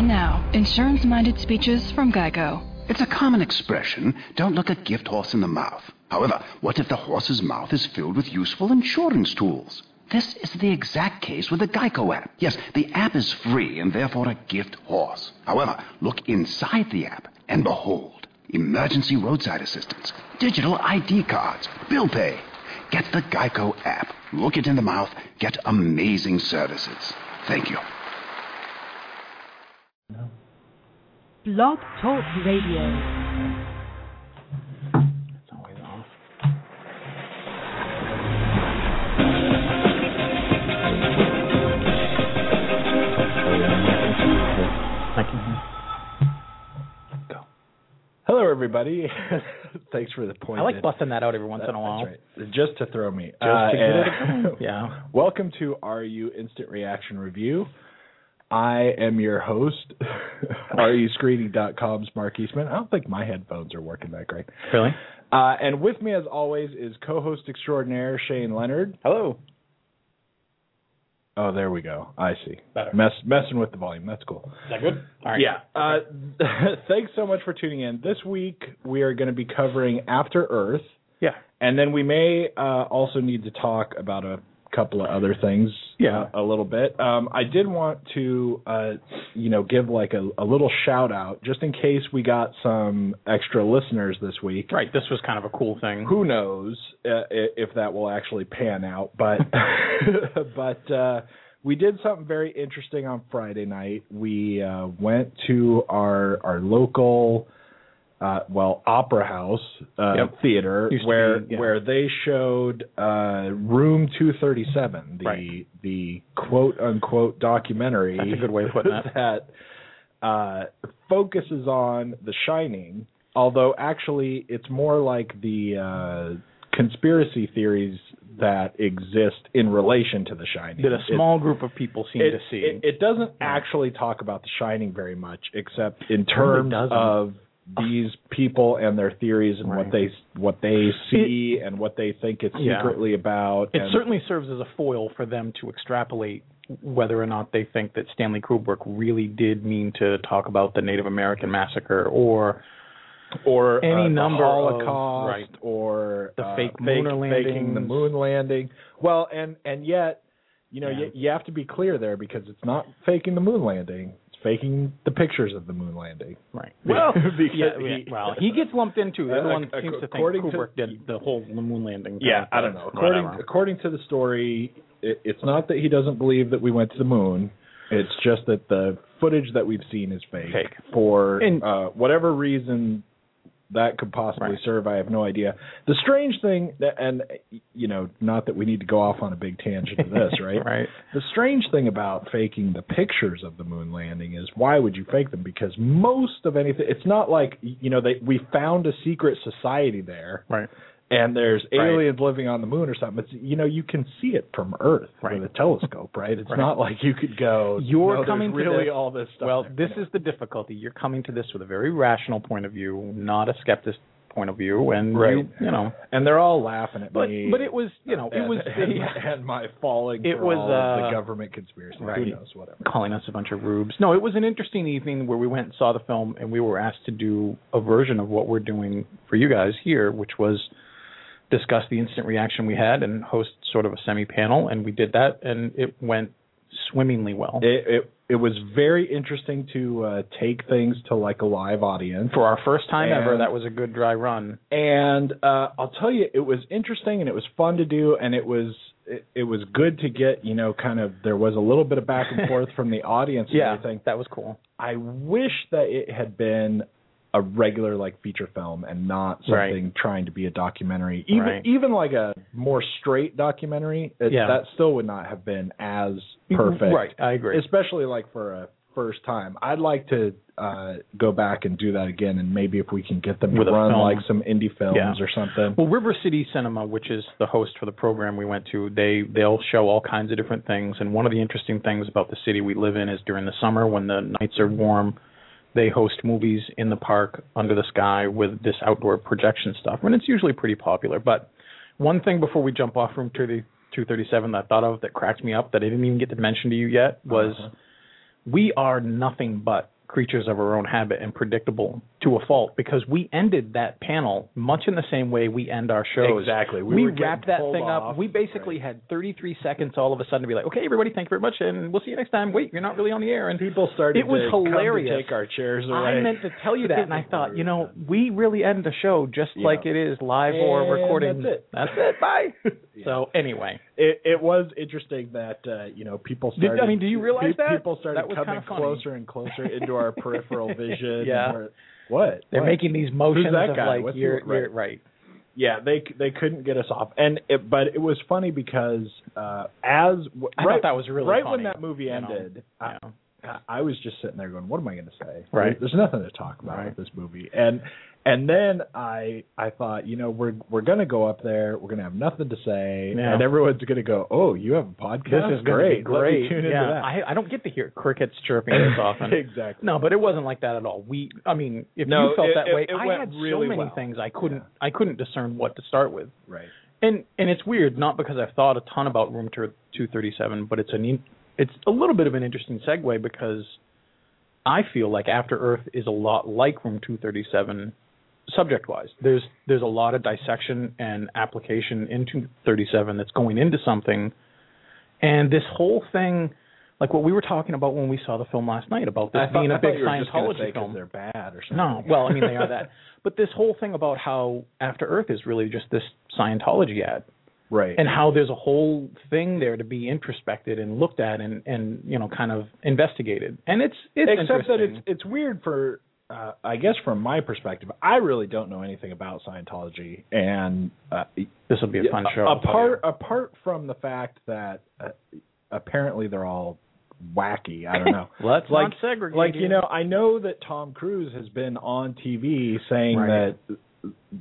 And now, insurance minded speeches from Geico. It's a common expression don't look a gift horse in the mouth. However, what if the horse's mouth is filled with useful insurance tools? This is the exact case with the Geico app. Yes, the app is free and therefore a gift horse. However, look inside the app and behold emergency roadside assistance, digital ID cards, bill pay. Get the Geico app. Look it in the mouth. Get amazing services. Thank you. Blog Talk Radio. It's always off. I can hear. Go. Hello, everybody. Thanks for the point. I like busting that out every once in a while. That's right. Just to throw me. Just to uh, get and- going. Yeah. Welcome to RU Instant Reaction Review. I am your host, RUScreening.com's Mark Eastman. I don't think my headphones are working that great. Really? Uh, and with me, as always, is co-host extraordinaire Shane Leonard. Hello. Oh, there we go. I see. Better. Mess, messing with the volume. That's cool. Is that good? All right. Yeah. Uh, thanks so much for tuning in. This week we are going to be covering After Earth, Yeah. and then we may uh, also need to talk about a couple of other things. Yeah. uh, a little bit. Um, I did want to, uh, you know, give like a, a little shout out just in case we got some extra listeners this week. Right. This was kind of a cool thing. Who knows uh, if that will actually pan out, but but uh, we did something very interesting on Friday night. We uh, went to our our local, uh, well, opera house uh, Yep. theater where be, yeah. where they showed uh, Room Two Thirty Seven, the Right. the quote unquote documentary. That's a good way of putting that. that uh, focuses on The Shining, although actually it's more like the uh, conspiracy theories that exist in relation to The Shining. That a It- small group of people seem it, to see. It, it doesn't actually talk about The Shining very much, except in terms of these people and their theories and what they what they see and what they think it's Yeah. secretly about. It and- certainly serves as a foil for them to extrapolate whether or not they think that Stanley Kubrick really did mean to talk about the Native American massacre or or Any uh, the number of- Holocaust right. or The uh, fake fake- lunar faking the moon landing. Well, and and yet, you know, Yeah. you, you have to be clear there because it's not faking the moon landing; faking the pictures of the moon landing. right. Well, yeah, he- well, he gets lumped into. The Uh, other one seems to think according to- did the whole moon landing. thing, Yeah, I don't know. According whatever. according to the story, it, it's not that he doesn't believe that we went to the moon. It's just that the footage that we've seen is fake. Fake. For And- uh, whatever reason that could possibly Right. serve, I have no idea. The strange thing, that, and you know, not that we need to go off on a big tangent of this, right? right. The strange thing about faking the pictures of the moon landing is why would you fake them? Because most of anything, it's not like you know they we found a secret society there, Right. And there's Right. aliens living on the moon or something. It's you know you can see it from Earth Right. with a telescope, right? It's Right. not like you could go. You're no, coming to really this- all this stuff. Well, there." this is the difficulty. You're coming to this with a very rational point of view, not a skeptic point of view, and Right. you, you know. and they're all laughing at But me. but it was you know it and, was and, and my falling. it for was, uh, the government conspiracy. right. Who knows? Whatever. calling us a bunch of rubes. No, it was an interesting evening where we went and saw the film, and we were asked to do a version of what we're doing for you guys here, which was discuss the instant reaction we had and host sort of a semi panel, and we did that, and it went swimmingly well. It, it it was very interesting to uh, take things to like a live audience. for our first time ever, that was a good dry run. and uh, I'll tell you, it was interesting and it was fun to do, and it was it, it was good to get you know kind of there was a little bit of back and forth from the audience and Yeah, everything. that was cool. I wish that it had been a regular like feature film and not Right. something trying to be a documentary. Even Right. even like a more straight documentary, it, Yeah. that still would not have been as perfect. Right, I agree. Especially like for a first time. I'd like to uh go back and do that again and maybe if we can get them With to run film. like some indie films Yeah. or something. Well, River City Cinema, which is the host for the program we went to, they they'll show all kinds of different things. And one of the interesting things about the city we live in is during the summer when the nights are warm, they host movies in the park under the sky with this outdoor projection stuff, and it's usually pretty popular. But one thing before we jump off Room 30, 237 that I thought of that cracked me up that I didn't even get to mention to you yet was Uh-huh. we are nothing but creatures of our own habit and predictable to a fault because we ended that panel much in the same way we end our shows. Exactly. We We, wrapped that thing off. up. We basically had 33 seconds all of a sudden to be like, okay, everybody, thank you very much, and we'll see you next time. Wait, you're not really on the air. And People started It was to come to hilarious. take our chairs away. I meant to tell you that, and I thought, you know, we really end the show just Yeah. like it is live or recording. that's it. That's it. Bye. So anyway, it, it was interesting that uh, you know people Did- I mean, do you realize pe- that? people started That coming closer and closer into our peripheral vision? Yeah. what they're What? making these motions that of guy? like What's you're, you're right. right. Yeah, they they couldn't get us off, and it, but it was funny because uh, as I right thought that was really right funny, when that movie you know. ended, I, Yeah. I I was just sitting there going, "What am I going to say?" Right. There's nothing to talk about Right. with this movie, and and then I I thought, you know, we're we're going to go up there, we're going to have nothing to say, Yeah. and everyone's going to go, "Oh, you have a podcast? This is great, going to Let me great. tune into yeah, that." I I don't get to hear crickets chirping this often. exactly. No, but it wasn't like that at all. We, I mean, if No, you felt it- that it- way, it I had really so many well. things I couldn't, I couldn't discern what to start with. Right. And and it's weird, not because I've thought a ton about Room Two Thirty Seven, but it's an in- it's a little bit of an interesting segue because I feel like After Earth is a lot like Room Two Thirty Seven, subject wise. There's there's a lot of dissection and application in Two Thirty Seven that's going into something, and this whole thing. Like what we were talking about when we saw the film last night about this I being I a thought big you were just gonna Scientology film. They're bad or something. No, well, I mean they are that. But this whole thing about how After Earth is really just this Scientology ad, right. and how there's a whole thing there to be introspected and looked at and and you know kind of investigated. And it's it's except that it's it's weird for uh, I guess from my perspective, I really don't know anything about Scientology, and uh, this will be a fun show. Apart apart from the fact that uh, apparently they're all wacky. I don't know. Let's like not segregate. like you know, I know that Tom Cruise has been on TV saying Right. that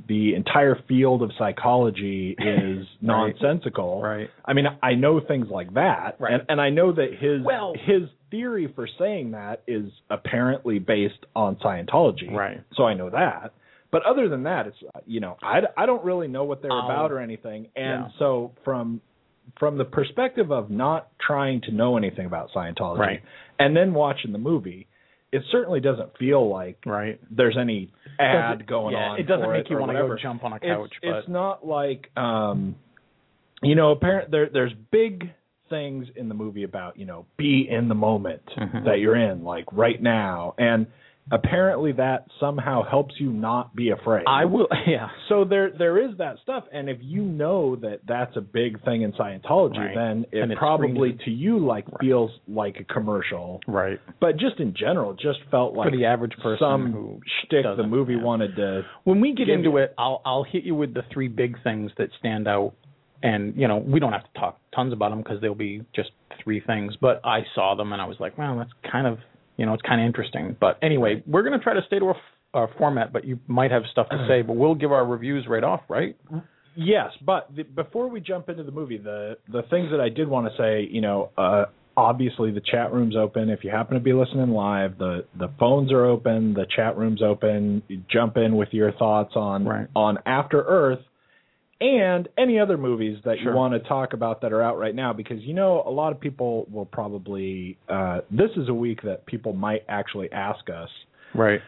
the entire field of psychology is nonsensical. right? I mean, I know things like that, Right. and and I know that his Well- his theory for saying that is apparently based on Scientology. Right. So I know that. But other than that, it's you know I, I don't really know what they're Um, about or anything, and yeah. so from from the perspective of not trying to know anything about Scientology, Right. and then watching the movie, it certainly doesn't feel like Right. there's any ad going yeah, on. It doesn't make it you want to go jump on a it's, couch, but it's not like um you know apparent there there's big things in the movie about you know be in the moment Mhm. that you're in like right now and apparently that somehow helps you not be afraid I will. Yeah. so there there is that stuff and if you know that that's a big thing in Scientology Right. then it probably to you like feels like a commercial Right. but just in general it just felt like For the average person some who shtick the movie yeah. wanted to when we get into it, I'll I'll hit you with the three big things that stand out, and you know we don't have to talk tons about them because they'll be just three things. But I saw them and I was like, wow, that's kind of you know it's kind of interesting. But anyway, we're gonna try to stay to our, f- our format, but you might have stuff to say. But we'll give our reviews right off, right? Yes, but the, before we jump into the movie, the the things that I did want to say, you know, uh, obviously the chat room's open. If you happen to be listening live, the the phones are open, the chat room's open. You jump in with your thoughts on Right. on After Earth and any other movies that Sure. you want to talk about that are out right now because you know a lot of people will probably uh, this is a week that people might actually ask us Right.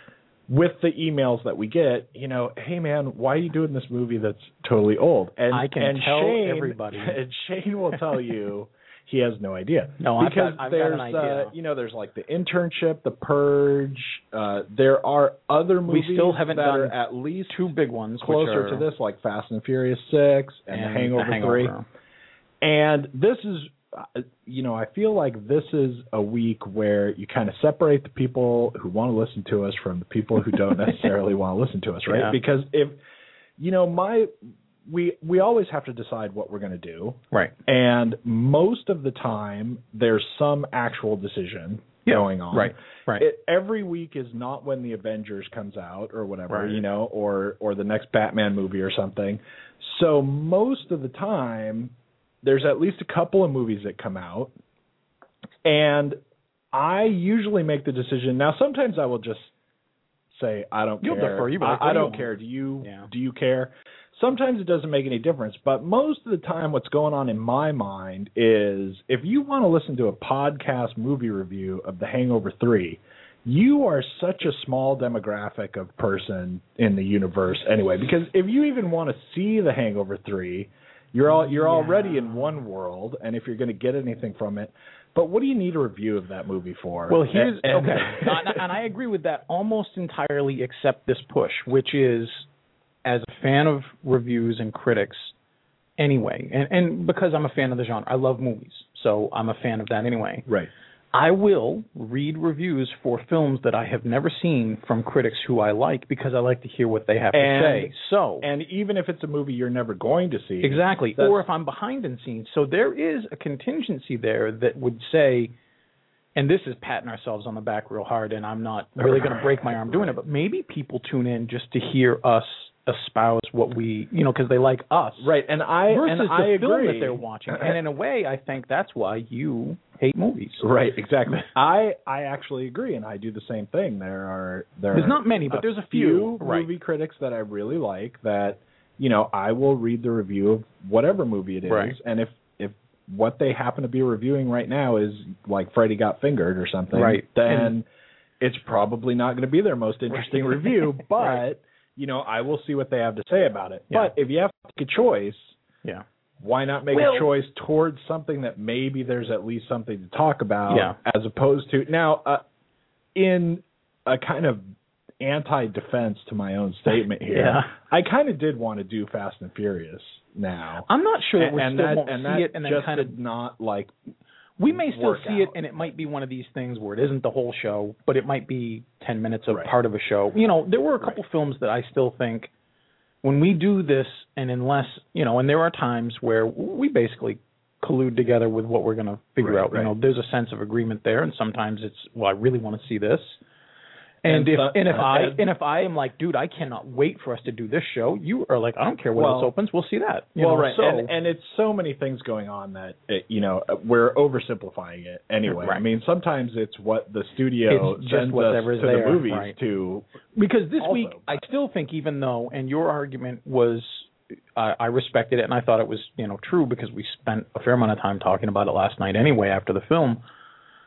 with the emails that we get, you know, hey man, why are you doing this movie that's totally old? And I can and tell Shane, everybody. And Shane will tell you he has no idea. No, I've because got- I've got there's an idea. Uh, you know, there's like the internship, the purge. Uh, there are other movies we still haven't that done are at least Two big ones, closer are- to this, like Fast and Furious Six and, The Hangover Three. And this is, uh, you know, I feel like this is a week where you kind of separate the people who want to listen to us from the people who don't necessarily want to listen to us, right? Yeah. Because if, you know, my, we we always have to decide what we're going to do, Right. and most of the time there's some actual decision Yeah, going on. Right. Right. It, every week is not when the Avengers comes out or whatever, Right. you know, or or the next Batman movie or something. So most of the time there's at least a couple of movies that come out and I usually make the decision. Now sometimes I will just say I don't You'll care. defer. Like, I, I do you don't care. Do you Yeah. do you care? Sometimes it doesn't make any difference. But most of the time, what's going on in my mind is if you want to listen to a podcast movie review of The Hangover 3, you are such a small demographic of person in the universe anyway. Because if you even want to see The Hangover 3, you're all you're Yeah. already in one world, and if you're going to get anything from it, but what do you need a review of that movie for? Well, here's And- okay, and, and I agree with that almost entirely, except this push, which is as a fan of reviews and critics, anyway, and and because I'm a fan of the genre, I love movies, so I'm a fan of that anyway. right. I will read reviews for films that I have never seen from critics who I like because I like to hear what they have And- to say. So And even if it's a movie you're never going to see, Exactly. Or if I'm behind in scenes. So there is a contingency there that would say, and this is patting ourselves on the back real hard, and I'm not really going to break my arm doing it, but maybe people tune in just to hear us espouse what we, you know, because they like us. right? And I and the I film agree that they're watching. And in a way, I think that's why you hate movies. Right, exactly. I I actually agree, and I do the same thing. There are there There's not many, but there's a few. Right. movie critics that I really like. That you know I will read the review of whatever movie it is, Right. and if if what they happen to be reviewing right now is like Freddy Got Fingered or something, Right. Then And- it's probably not going to be their most interesting review, but. Right. You know, I will see what they have to say about it. Yeah. But if you have to make a choice, Yeah. why not make Well- a choice towards something that maybe there's at least something to talk about Yeah. as opposed to now uh, in a kind of anti-defense to my own statement here Yeah. i kind of did want to do fast and furious now I'm not sure that and, we and still that won't and see that it and then just kind of did not like We may still see it, and it might be one of these things where it isn't the whole show, but it might be ten minutes of Right. part of a show. You know, there were a couple films that I still think when we do this, and unless you know, and there are times where we basically collude together with what we're going to figure Right, out. right. You know, there's a sense of agreement there, and sometimes it's well, I really want to see this. And, And if so- and if uh, I and- and if I am like, dude, I cannot wait for us to do this show. You are like, I don't care what Well- else opens, we'll see that. You well know, right So, and, and it's so many things going on that it, you know uh, we're oversimplifying it anyway i mean sometimes it's what the studio It's just sends us to there, the movies right. to because this also, week I still think even though and your argument was I I respected it and I thought it was you know true because we spent a fair amount of time talking about it last night anyway after the film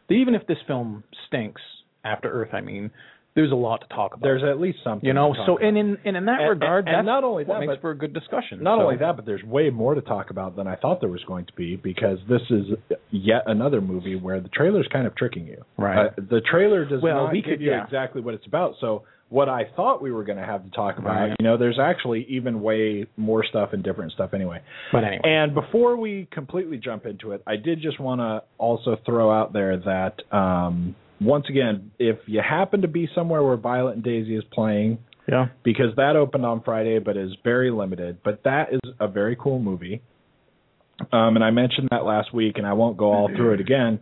that even if this film stinks after Earth I mean there's a lot to talk about there's at least something you know so and in and in that And- regard and that's not only that, makes but for a good discussion Not So- only that, but there's way more to talk about than I thought there was going to be because this is yet another movie where the trailer's kind of tricking you. Right. Uh, the trailer does Well, not we give could- you yeah. exactly what it's about. So what I thought we were going to have to talk about, Right. you know, there's actually even way more stuff and different stuff anyway. but anyway And before we completely jump into it, I did just want to also throw out there that um, once again, if you happen to be somewhere where Violet and Daisy is playing, yeah because that opened on Friday, but is very limited. But that is a very cool movie. Um, and I mentioned that last week, and I won't go all through it again.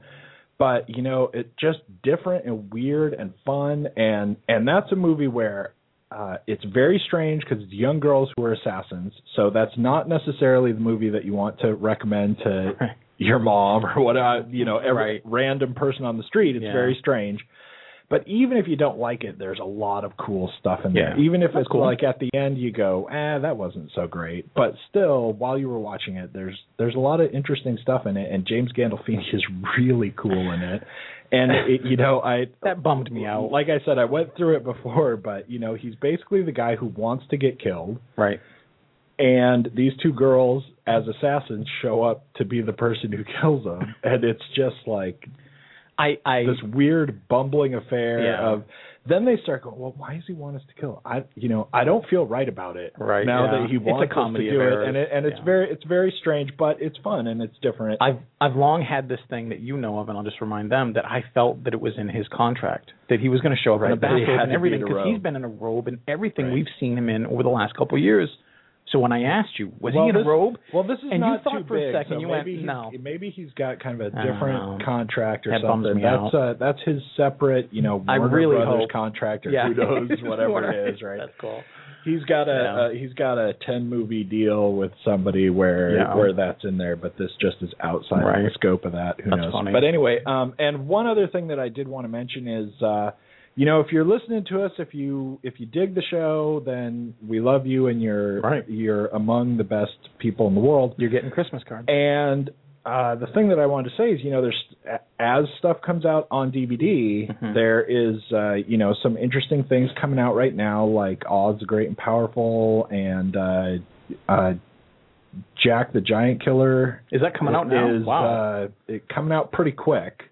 But you know, it's just different and weird and fun, and and that's a movie where uh, it's very strange because it's young girls who are assassins. So that's not necessarily the movie that you want to recommend to your mom or what uh, you know every Right. random person on the street. It's Yeah. very strange. But even if you don't like it, there's a lot of cool stuff in there. Yeah. Even if That's it's cool. like at the end you go, ah, that wasn't so great. But still, while you were watching it, there's there's a lot of interesting stuff in it, and James Gandolfini is really cool in it. And it, you know, I that bummed me out like I said, I went through it before, but you know, he's basically the guy who wants to get killed, right and these two girls as assassins show up to be the person who kills him, and it's just like I I this weird bumbling affair Yeah. of then they start going, well, why does he want us to kill? Him? I, you know, I don't feel right about it. Right, now yeah. that he It's a wants comedy us to do it, and it, and it's yeah. very, it's very strange, but it's fun and it's different. I've I've long had this thing that you know of, and I'll just remind them that I felt that it was in his contract that he was going to show up Right, in a bathrobe and everything because he's robe. been in a robe and everything Right. we've seen him in over the last couple of years. So when I asked you, was Well, he in this- a robe? Well, this is And you thought too for a second, so you went, he's, no. maybe he's got kind of a different contract or That something. me that's out. uh that's his separate, you know, I Warner really Brothers hope. contract or yeah, who knows, whatever it is, right? That's cool. He's got a Yeah. uh, he's got a ten movie deal with somebody where Yeah. where that's in there, but this just is outside Right. the scope of that. Who That's knows? funny. But anyway, um, and one other thing that I did want to mention is, uh, you know, if you're listening to us, if you if you dig the show, then we love you and you're Right. you're among the best people in the world. You're getting Christmas cards. And uh, the thing that I wanted to say is, you know, there's as stuff comes out on DVD, Mhm. there is, uh, you know, some interesting things coming out right now, like Oz the Great and Powerful and uh, uh, Jack the Giant Killer. Is that coming out now? Is wow. uh, it coming out pretty quick.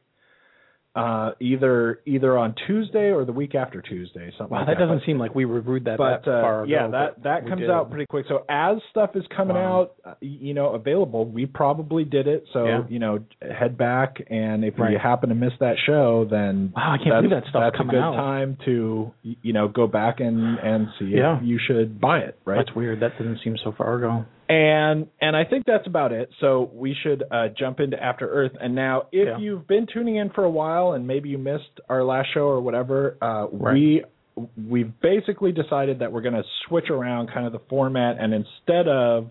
Uh, either either on Tuesday or the week after Tuesday, something. wow, like that that, doesn't seem like we reviewed that but that uh, far ago. yeah, that that comes did. out pretty quick. So as stuff is coming Wow. out, uh, you know, available, we probably did it. So Yeah. you know, head back and if Right. you happen to miss that show, then Wow, I can't that's, believe that that's coming a good out. time to you know go back and and see Yeah. if you should buy it. Right. That's weird. That doesn't seem so far ago. And and I think that's about it. So we should uh, jump into After Earth. And now, if Yeah. you've been tuning in for a while and maybe you missed our last show or whatever, uh, Right. we we've basically decided that we're going to switch around kind of the format, and instead of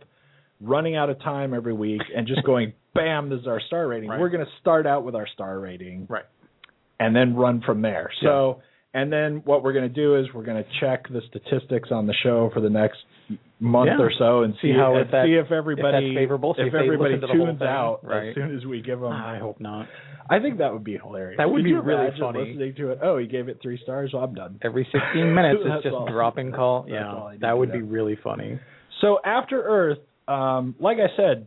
running out of time every week and just going bam, this is our star rating, Right. we're going to start out with our star rating, Right. and then run from there. So. And then what we're going to do is we're going to check the statistics on the show for the next month Yeah. or so and See see, how if that- see if everybody that's favorable, see if, if everybody listen to the whole tunes out Right. as soon as we give them. I hope not. I think that would be hilarious. That would Could be really funny. Listening to it, oh, he gave it three stars. Well, I'm done. Every 16 minutes, it's just all. dropping call. That's Yeah, that would be really funny. So after Earth, um, like I said,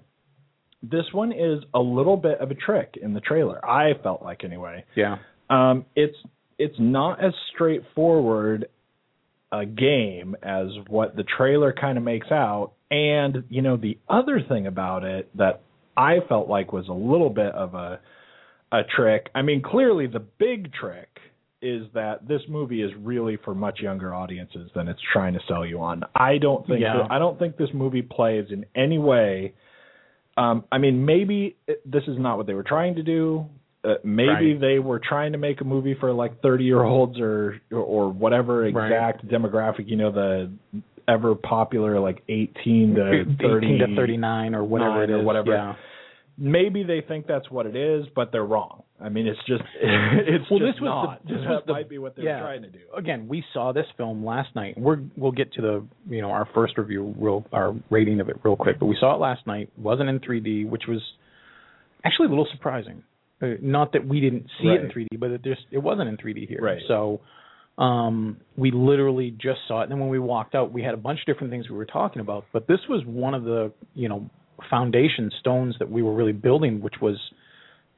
this one is a little bit of a trick in the trailer. I felt like anyway. Yeah. Um, it's it's not as straightforward a game as what the trailer kind of makes out. And you know, the other thing about it that I felt like was a little bit of a a trick. I mean, clearly the big trick is that this movie is really for much younger audiences than it's trying to sell you on. I don't think Yeah. I don't think this movie plays in any way um, I mean, maybe it- this is not what they were trying to do. Uh, maybe Right. they were trying to make a movie for like 30 year olds or or whatever Right. exact demographic. You know, the ever popular like 18 to 30 18 to 39 or whatever it or whatever. Yeah. Maybe they think that's what it is, but they're wrong. I mean, it's just it's Well, just this was the- not. this was the- might be what they're yeah. trying to do. Again, we saw this film last night. We're we'll get to the you know our first review, real our rating of it real quick. But we saw it last night. wasn't in 3D, which was actually a little surprising. Uh, not that we didn't see it in 3D, but it just it wasn't in 3D here. Right. So um, we literally just saw it, and then when we walked out, we had a bunch of different things we were talking about. But this was one of the you know foundation stones that we were really building, which was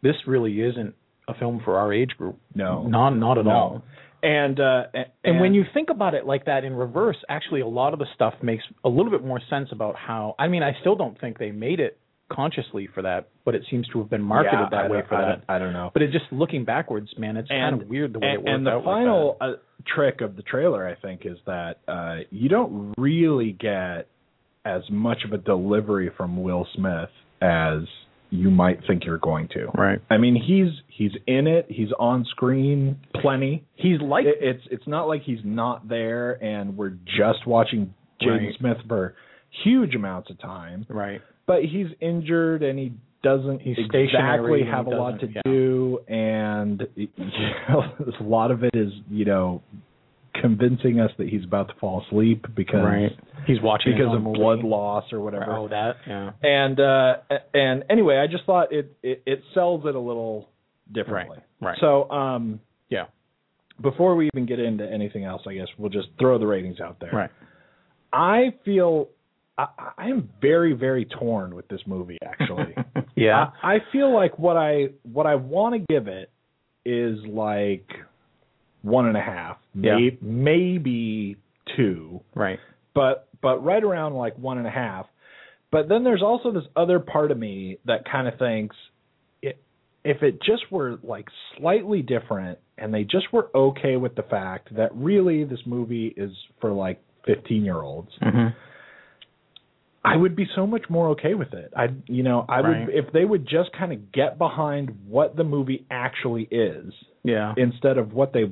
this really isn't a film for our age group. No. not not at No. all. And uh, and, And when you think about it like that in reverse, actually a lot of the stuff makes a little bit more sense about how. I mean, I still don't think they made it consciously for that, but it seems to have been marketed Yeah, that I way for I that. I don't know. But it just looking backwards, man, it's kind of weird the way and, it worked and the out like final uh, trick of the trailer, I think, is that uh, you don't really get as much of a delivery from Will Smith as you might think you're going to. Right. I mean, he's he's in it. He's on screen plenty. He's like It, it's it's not like he's not there, and we're just watching Jaden Right. Smith for huge amounts of time. right. But he's injured, and he doesn't He's exactly have a lot to yeah. do, and you know, a lot of it is you know convincing us that he's about to fall asleep because Right. He's watching because of movie. blood loss or whatever. Oh, that. Yeah. And uh and anyway, I just thought it it, it sells it a little differently. Right, right. So um Yeah. before we even get into anything else, I guess we'll just throw the ratings out there. Right. I feel I, I am very very torn with this movie actually. yeah. I, I feel like what I what I want to give it is like one and a half, Yeah. may, maybe two, right. but but right around like one and a half. But then there's also this other part of me that kind of thinks it, if it just were like slightly different and they just were okay with the fact that really this movie is for like 15 year olds, hmm I would be so much more okay with it. I you know, I Right. would if they would just kind of get behind what the movie actually is Yeah. instead of what they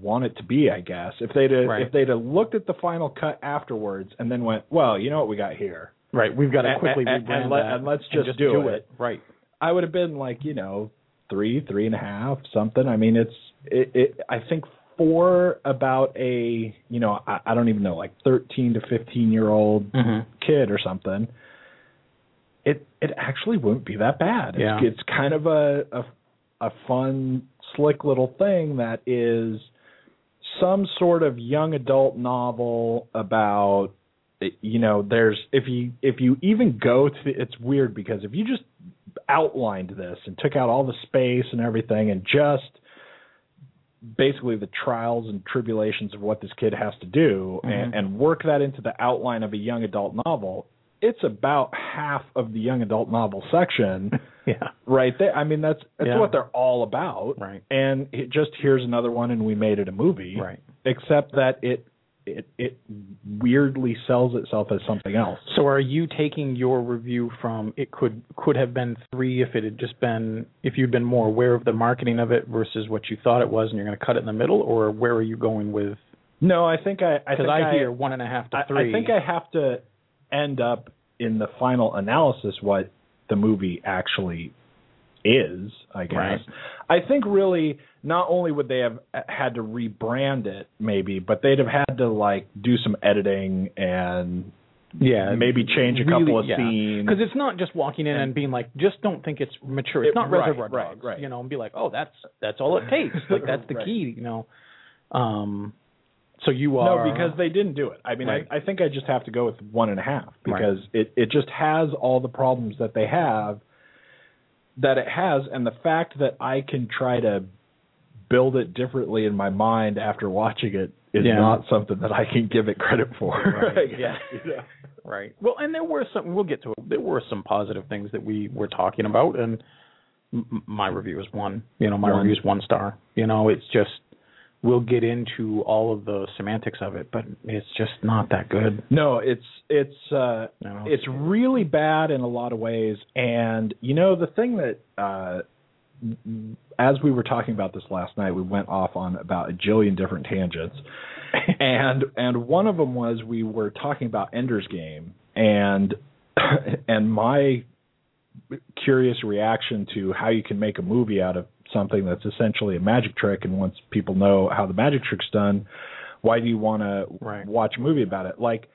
want it to be, I guess. If they'd have, Right. if they'd have looked at the final cut afterwards and then went, "Well, you know what we got here." Right. We've got to And- quickly and- rebrand and let- that and let's just do do it. Right. I would have been like, you know, three, three and a half, something. I mean, it's it. it I think for about a you know I, I don't even know like 13 to 15 year old Mm-hmm. kid or something, it it actually wouldn't be that bad. It's, Yeah. it's kind of a, a a fun, slick little thing that is some sort of young adult novel about you know there's if you if you even go to it's weird because if you just outlined this and took out all the space and everything and just basically the trials and tribulations of what this kid has to do mm-hmm. and, and work that into the outline of a young adult novel it's about half of the young adult novel section Yeah. right there i mean that's that's Yeah. what they're all about Right. and it just here's another one and we made it a movie Right. except that it it it weirdly sells itself as something else So are you taking your review from it could could have been three if it had just been if you'd been more aware of the marketing of it versus what you thought it was and you're going to cut it in the middle or where are you going with no i think i i because think I, hear one and a half to I, three. I think I have to end up in the final analysis what the movie actually is, I guess. Right. I think really not only would they have had to rebrand it maybe, but they'd have had to like do some editing and yeah maybe change a couple of scenes. because it's not just walking in and being like just don't think it's mature. It's It- not right, Reservoir right, Dogs, right. you know, and be like oh that's that's all it takes. Like that's the Right. key, you know. Um, so you are No, because they didn't do it. I mean, Right. I, I think I just have to go with one and a half because it it just has all the problems that they have that it has, and the fact that I can try to build it differently in my mind after watching it is Yeah. not something that I can give it credit for. Right, guess, yeah. Right. Well, and there were some. We'll get to it. There were some positive things that we were talking about, and m- my review is one. You know, my One. review is one star. You know, it's just we'll get into all of the semantics of it, but it's just not that good. No, it's it's uh it's really bad in a lot of ways and you know the thing that uh as we were talking about this last night we went off on about a jillion different tangents. And and one of them was we were talking about Ender's Game and and my curious reaction to how you can make a movie out of something that's essentially a magic trick. And once people know how the magic trick's done why do you want to watch a movie about it? Like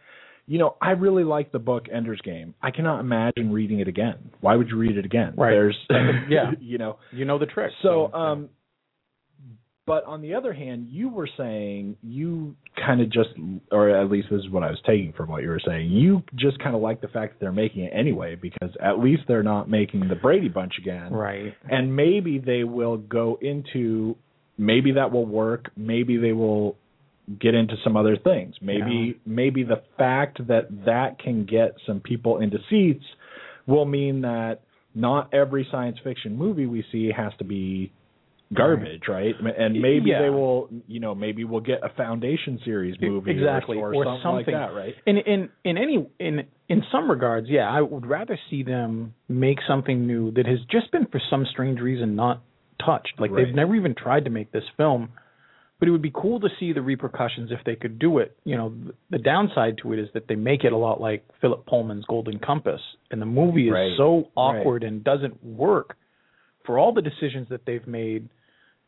you know i really like the book ender's game i cannot imagine reading it again why would you read it again Right. there's Yeah. you know you know the trick. so um but on the other hand you were saying you kind of just or at least this is what i was taking from what you were saying you just kind of like the fact that they're making it anyway because at least they're not making the brady bunch again right. and maybe they will go into maybe that will work maybe they will get into some other things. Maybe maybe the fact that that can get some people into seats will mean that not every science fiction movie we see has to be garbage right? And maybe Yeah. they will you know maybe we'll get a foundation series movie or- exactly or, or something, like that right? In in in any in in some regards yeah i would rather see them make something new that has just been for some strange reason not touched. Like Right. they've never even tried to make this film but it would be cool to see the repercussions if they could do it you know th- the downside to it is that they make it a lot like philip pullman's golden compass and the movie is Right. so awkward and doesn't work for all the decisions that they've made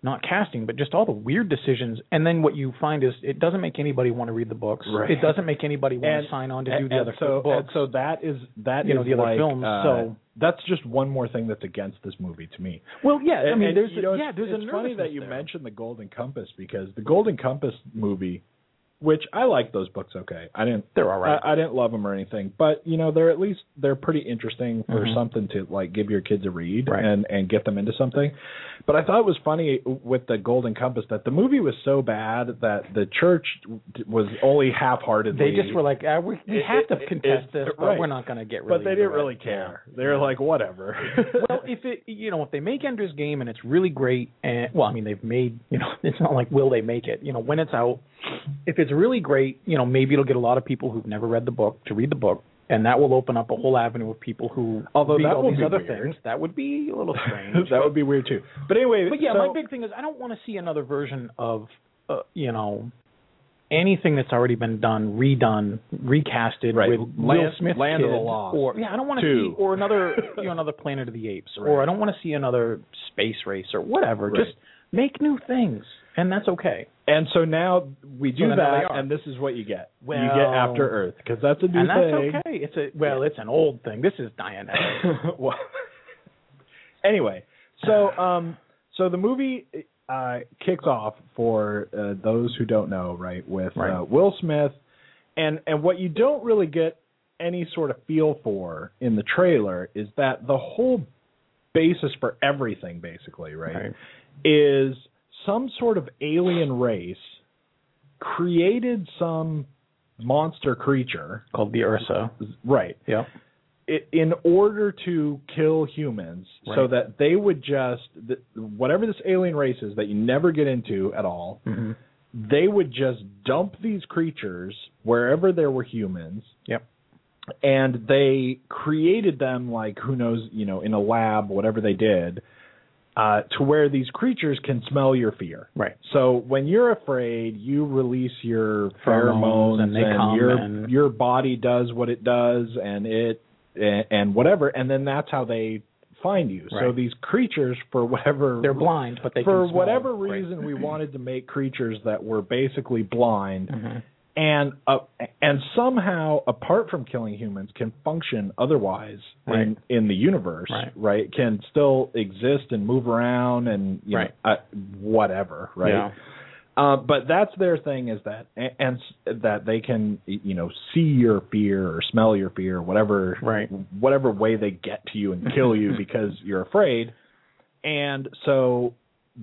not casting, but just all the weird decisions. And then what you find is it doesn't make anybody want to read the books. Right. It doesn't make anybody want And- to sign on to do the and other so, books. and so that is that You know, is the other like, films, uh, so- that's just one more thing that's against this movie to me. well, yeah, I mean, there's a, know, yeah, it's, there's it's a funny that you there. mentioned the Golden Compass because the Golden Compass movie, which I like those books. Okay, I didn't. They're all right. I, I didn't love them or anything, but you know they're at least they're pretty interesting for Mhm. something to like give your kids a read Right. and and get them into something. But I thought it was funny with the Golden Compass that the movie was so bad that the church was only half-heartedly. They just were like, ah, we, we It- have to it- contest it- this, but right. we're not going to get really. but they didn't into it." really care. They were like, whatever. well, if it, you know, if they make Ender's Game and it's really great, and well, I mean, they've made, you know, it's not like will they make it, you know, when it's out, if it's really great, you know, maybe it'll get a lot of people who've never read the book to read the book, and that will open up a whole avenue of people who Although read that all these be other weird. things. That would be a little strange. that would be weird too. But anyway, But yeah, so- my big thing is I don't want to see another version of, uh, you know, anything that's already been done, redone, recasted Right. with Will Land- Smith Land of the Lost. or yeah, I don't want to see or another, you know, another Planet of the Apes, Right. or I don't want to see another Space Race or whatever. Right. Just Make new things, and that's okay. And so now we do that, and this is what you get. you get After Earth because that's a new and that's thing. okay. It's a well, it's an old thing. This is Diana. well, anyway, so um, so the movie uh, kicks off for uh, those who don't know, right, with Right. Uh, Will Smith, and and what you don't really get any sort of feel for in the trailer is that the whole basis for everything, basically, right, Right. Is some sort of alien race created some monster creature, Called the Ursa. right, Yeah. in order to kill humans so that they would just whatever this alien race is that you never get into at all hmm they would just dump these creatures wherever there were humans Yep. and they created them like who knows you know in a lab whatever they did uh, to where these creatures can smell your fear Right. so when you're afraid, you release your Pheromones, pheromones, and they come your and- your body does what it does, and it and, and whatever, and then that's how they find you. So these creatures, for whatever They're blind, but they for can smell. whatever Right. reason, we wanted to make creatures that were basically blind, Mhm. And uh, and somehow apart from killing humans can function otherwise in Right. in the universe Right. can still exist and move around and you Right. know uh, whatever right Yeah. uh, but that's their thing is that and, and that they can you know see your fear or smell your fear whatever Right. whatever way they get to you and kill you because you're afraid and so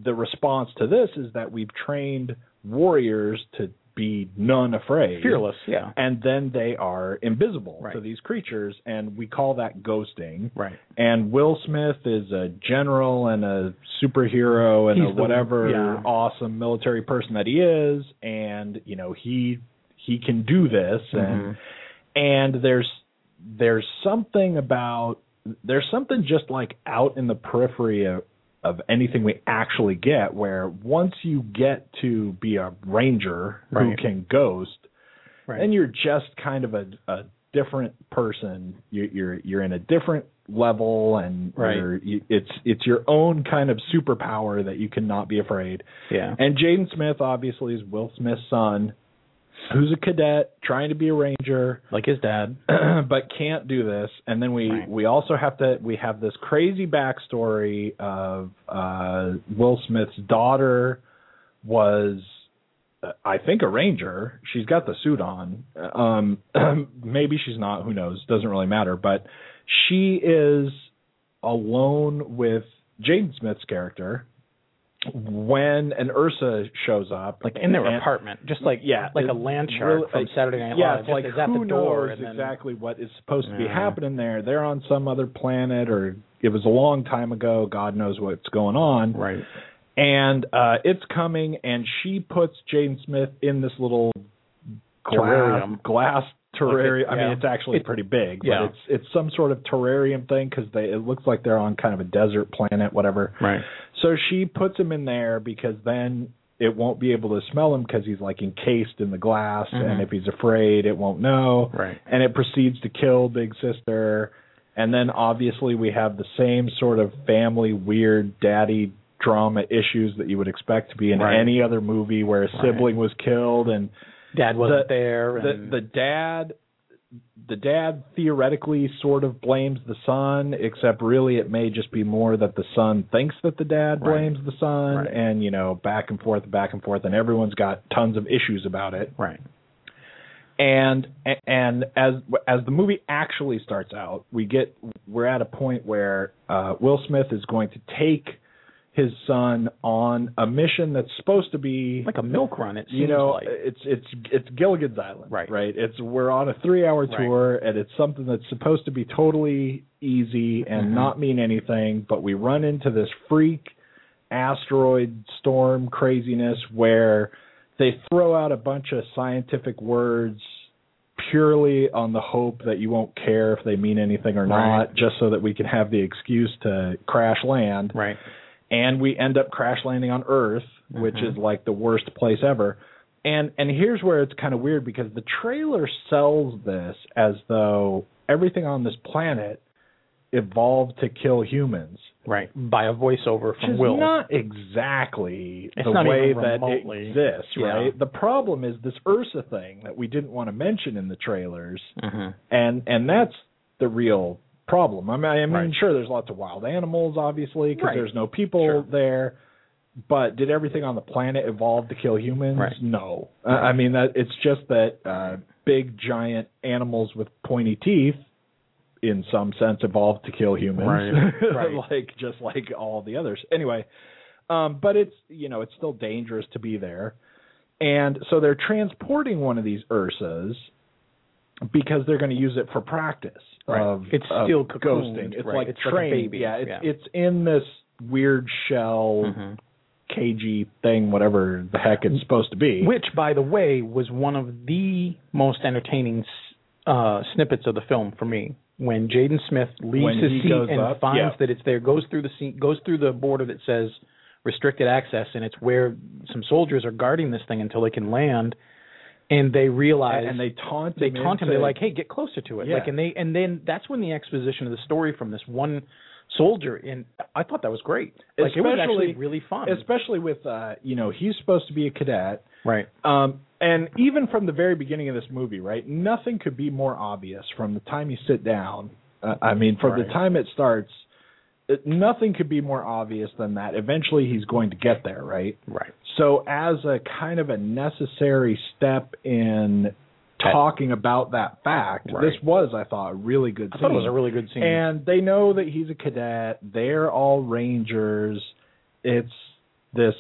the response to this is that we've trained warriors to be none afraid Fearless. Yeah. and then they are invisible Right. to these creatures and we call that ghosting Right. and Will Smith is a general and a superhero and He's a the- whatever yeah. awesome military person that he is and you know he he can do this and Mhm. and there's there's something about there's something just like out in the periphery of of anything we actually get where once you get to be a ranger who Right. can ghost Right. then you're just kind of a, a different person. You're, you're you're in a different level, and Right. you're, you, it's it's your own kind of superpower that you cannot be afraid. yeah. And Jaden Smith obviously is Will Smith's son, who's a cadet trying to be a ranger, like his dad. but can't do this. And then we Right. we also have to we have this crazy backstory of uh, Will Smith's daughter was uh, I think a ranger. She's got the suit on. Um, maybe she's not. Who knows? Doesn't really matter. But she is alone with Jaden Smith's character when an Ursa shows up, Like in their and- apartment, just like yeah, like a land shark really- from Saturday Night yeah, Live. Yeah, like who the door knows and then exactly what is supposed to be Yeah. happening there. They're on some other planet, or it was a long time ago. God knows what's going on. right. And uh it's coming, and she puts Jaden Smith in this little glass, Terrarium. glass terrarium. I mean, it's actually It- pretty big, yeah. but it's it's some sort of terrarium thing because they it looks like they're on kind of a desert planet, whatever. Right. So she puts him in there because then it won't be able to smell him because he's like encased in the glass, Mhm. and if he's afraid, it won't know. Right. And it proceeds to kill Big Sister, and then obviously we have the same sort of family weird daddy drama issues that you would expect to be in Right. any other movie where a Right. sibling was killed and Dad wasn't The- there. the the dad the dad theoretically sort of blames the son except really it may just be more that the son thinks that the dad Right. blames the son Right. and you know back and forth back and forth and everyone's got tons of issues about it right. and and as as the movie actually starts out we get we're at a point where uh Will Smith is going to take his son on a mission that's supposed to be Like a milk run. It seems you know like. it's it's it's Gilligan's Island Right. right it's we're on a 3 hour Right. tour and it's something that's supposed to be totally easy and Mhm. not mean anything but we run into this freak asteroid storm craziness where they throw out a bunch of scientific words purely on the hope that you won't care if they mean anything or Right. not just so that we can have the excuse to crash land Right. And we end up crash landing on Earth, which Mhm. is like the worst place ever. And and here's where it's kind of weird because the trailer sells this as though everything on this planet evolved to kill humans. Right. By a voiceover Which from is Will. not exactly It's the not way that remotely. it exists, Yeah. right? The problem is this Ursa thing that we didn't want to mention in the trailers, Mhm. and and that's the real problem. I mean, I mean, Right. sure, there's lots of wild animals, obviously, because Right. there's no people Sure. there. But did everything on the planet evolve to kill humans? Right. No. Uh, I mean, that it's just that uh, big, giant animals with pointy teeth, in some sense, evolved to kill humans. Right. Right. like just like all the others. Anyway, um, but it's you know it's still dangerous to be there, and so they're transporting one of these Ursas because they're going to use it for practice Right. of It's still ghosting. It's right. like It's like a trained. baby, Yeah, it's, yeah. it's in this weird shell Mhm. cagey thing, whatever the heck it's supposed to be. Which, by the way, was one of the most entertaining uh, snippets of the film for me. When Jaden Smith leaves When his seat and up, finds yeah. that it's there, goes through the seat, goes through the border that says restricted access, and it's where some soldiers are guarding this thing until they can land, and they realize and they taunt they him taunt him. into- They're like, "Hey, get closer to it." Yeah. Like, and they and then that's when the exposition of the story from this one soldier. And I thought that was great. Like, it was actually really fun. especially with uh, you know he's supposed to be a cadet. right. Um, and even from the very beginning of this movie, right, nothing could be more obvious from the time you sit down. Uh, I mean, from Right. the time it starts, nothing could be more obvious than that. Eventually, he's going to get there, right? Right. So, as a kind of a necessary step in talking about that fact, Right. this was, I thought, a really good I thought it was a really good scene. And they know that he's a cadet. They're all rangers. It's this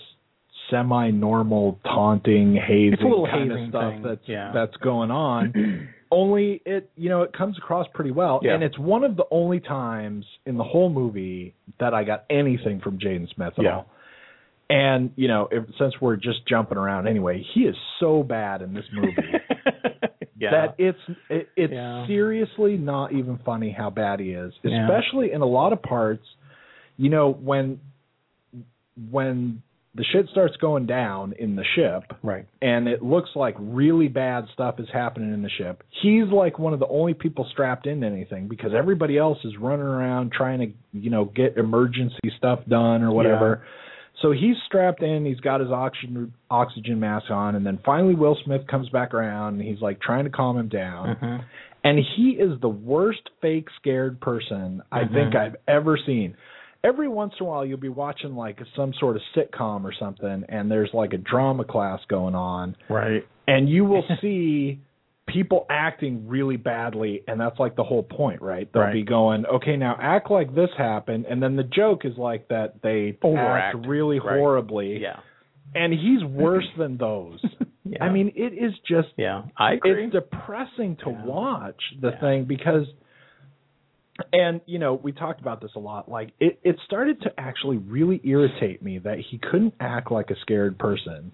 semi-normal taunting, hazing kind hazing of stuff thing, that's yeah. that's going on. only it, you know, it comes across pretty well, Yeah. and it's one of the only times in the whole movie that I got anything from Jaden Smith at Yeah. all. And you know, if, since we're just jumping around anyway, he is so bad in this movie yeah. that it's it, it's Yeah. seriously not even funny how bad he is, especially in a lot of parts. You know when when the shit starts going down in the ship right. and it looks like really bad stuff is happening in the ship. He's like one of the only people strapped into anything because everybody else is running around trying to, you know, get emergency stuff done or whatever. So he's strapped in, he's got his oxygen oxygen mask on, and then finally Will Smith comes back around and he's like trying to calm him down. Mhm. And he is the worst fake scared person I Mhm. think I've ever seen. Every once in a while you'll be watching like some sort of sitcom or something and there's like a drama class going on Right. and you will see people acting really badly and that's like the whole point right they'll Right. be going okay now act like this happened and then the joke is like that they Overact. act really Right. horribly Yeah. and he's worse than those Yeah. i mean it is just yeah, I agree. it's depressing to Yeah. watch the Yeah. thing because and you know we talked about this a lot. Like it it started to actually really irritate me that he couldn't act like a scared person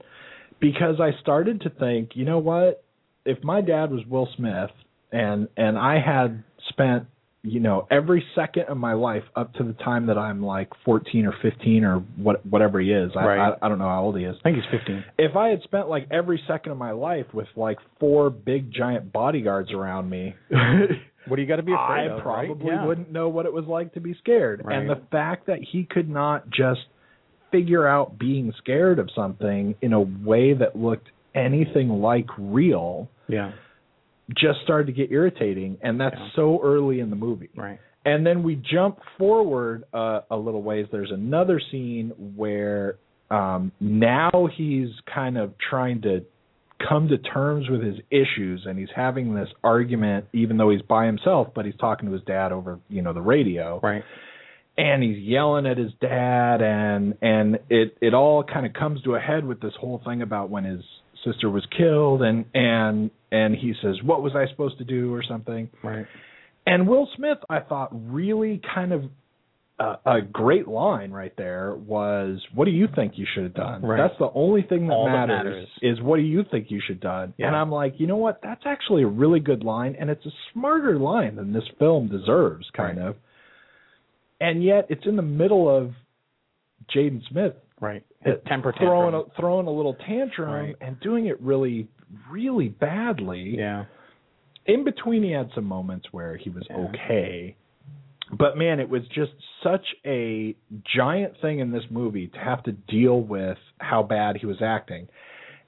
because i started to think you know what? If my dad was will smith and and i had spent you know every second of my life up to the time that i'm like 14 or 15 or what whatever he is I, Right. I i don't know how old he is I think he's 15. if I had spent like every second of my life with like four big giant bodyguards around me, What do you got to be afraid I of? probably right? Yeah. wouldn't know what it was like to be scared. Right. And the fact that he could not just figure out being scared of something in a way that looked anything like real Yeah. Just started to get irritating and that's Yeah. so early in the movie. Right. And then we jump forward uh, a little ways. There's another scene where um, now he's kind of trying to come to terms with his issues, and he's having this argument, even though he's by himself, but he's talking to his dad over, you know, the radio, Right. and he's yelling at his dad, and and it it all kind of comes to a head with this whole thing about when his sister was killed, and and and he says, "What was I supposed to do?" or something. Right. And Will Smith, I thought, really kind of uh, a great line right there was, "What do you think you should have done?" Right. That's the only thing that, All that matters, matters. is what do you think you should have done. Yeah. And I'm like, you know what? That's actually a really good line, and it's a smarter line than this film deserves, kind Right. of. And yet, it's in the middle of Jaden Smith Right. His temper throwing tantrum. a, throwing a little tantrum Right. and doing it really, really badly yeah. in between he had some moments where he was Yeah. okay but man, it was just such a giant thing in this movie to have to deal with how bad he was acting.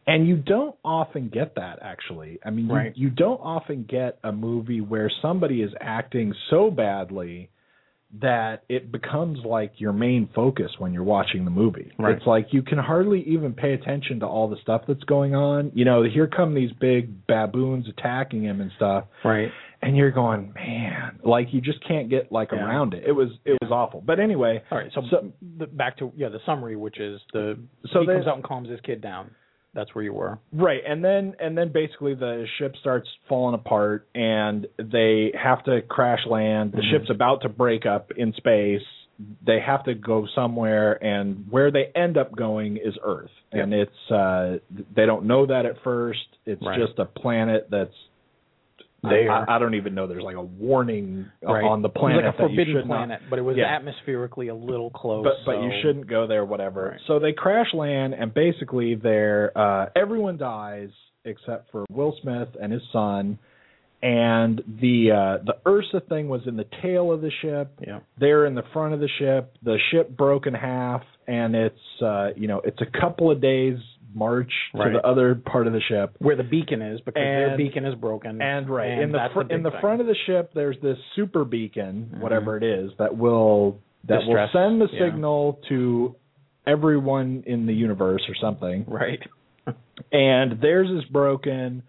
And you don't often get that actually. I mean, you, you don't often get a movie where somebody is acting so badly that it becomes like your main focus when you're watching the movie. Right. It's like you can hardly even pay attention to all the stuff that's going on. You know, here come these big baboons attacking him and stuff Right. and you're going, man, like you just can't get like Yeah. around it. It was it was awful. But anyway, All right. So, So- the, back to yeah the summary, which is the So he they- comes out and calms his kid down. That's where you were. right, and then and then basically the ship starts falling apart, and they have to crash land. The Mhm. ship's about to break up in space. They have to go somewhere, and where they end up going is Earth. And it's uh they don't know that at first. It's Right. just a planet that's. There. I, I don't even know. There's like a warning Right. on the planet like a forbidden should not- planet, but it was Yeah. atmospherically a little close. but but you shouldn't go there whatever Right. so they crash land and basically they're uh everyone dies except for will smith and his son and the uh the ursa thing was in the tail of the ship Yeah. they're in the front of the ship the ship broke in half and it's uh you know it's a couple of days march to the other part of the ship Where the beacon is because their beacon is broken. and right and in the fr- big in the thing. front of the ship, there's this super beacon, Mhm. whatever it is, that will that Distress, will send the yeah. signal to everyone in the universe or something. Right. And theirs is broken,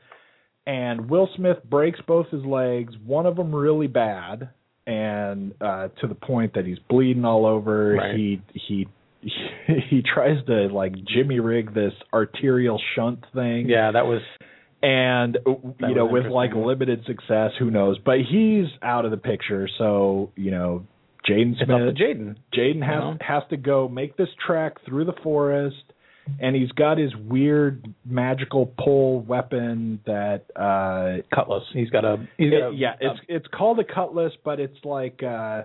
and Will Smith breaks both his legs. One of them really bad, and uh, to the point that he's bleeding all over. Right. He he. He tries to like jimmy rig this arterial shunt thing Yeah, that was and you That know with like limited success who knows but he's out of the picture so you know Jaden it's up to Smith Jaden. Jaden has know? has to go make this trek through the forest and he's got his weird magical pole weapon that uh Cutlass. He's got a he's got a, it- yeah it's it's called a cutlass but it's like uh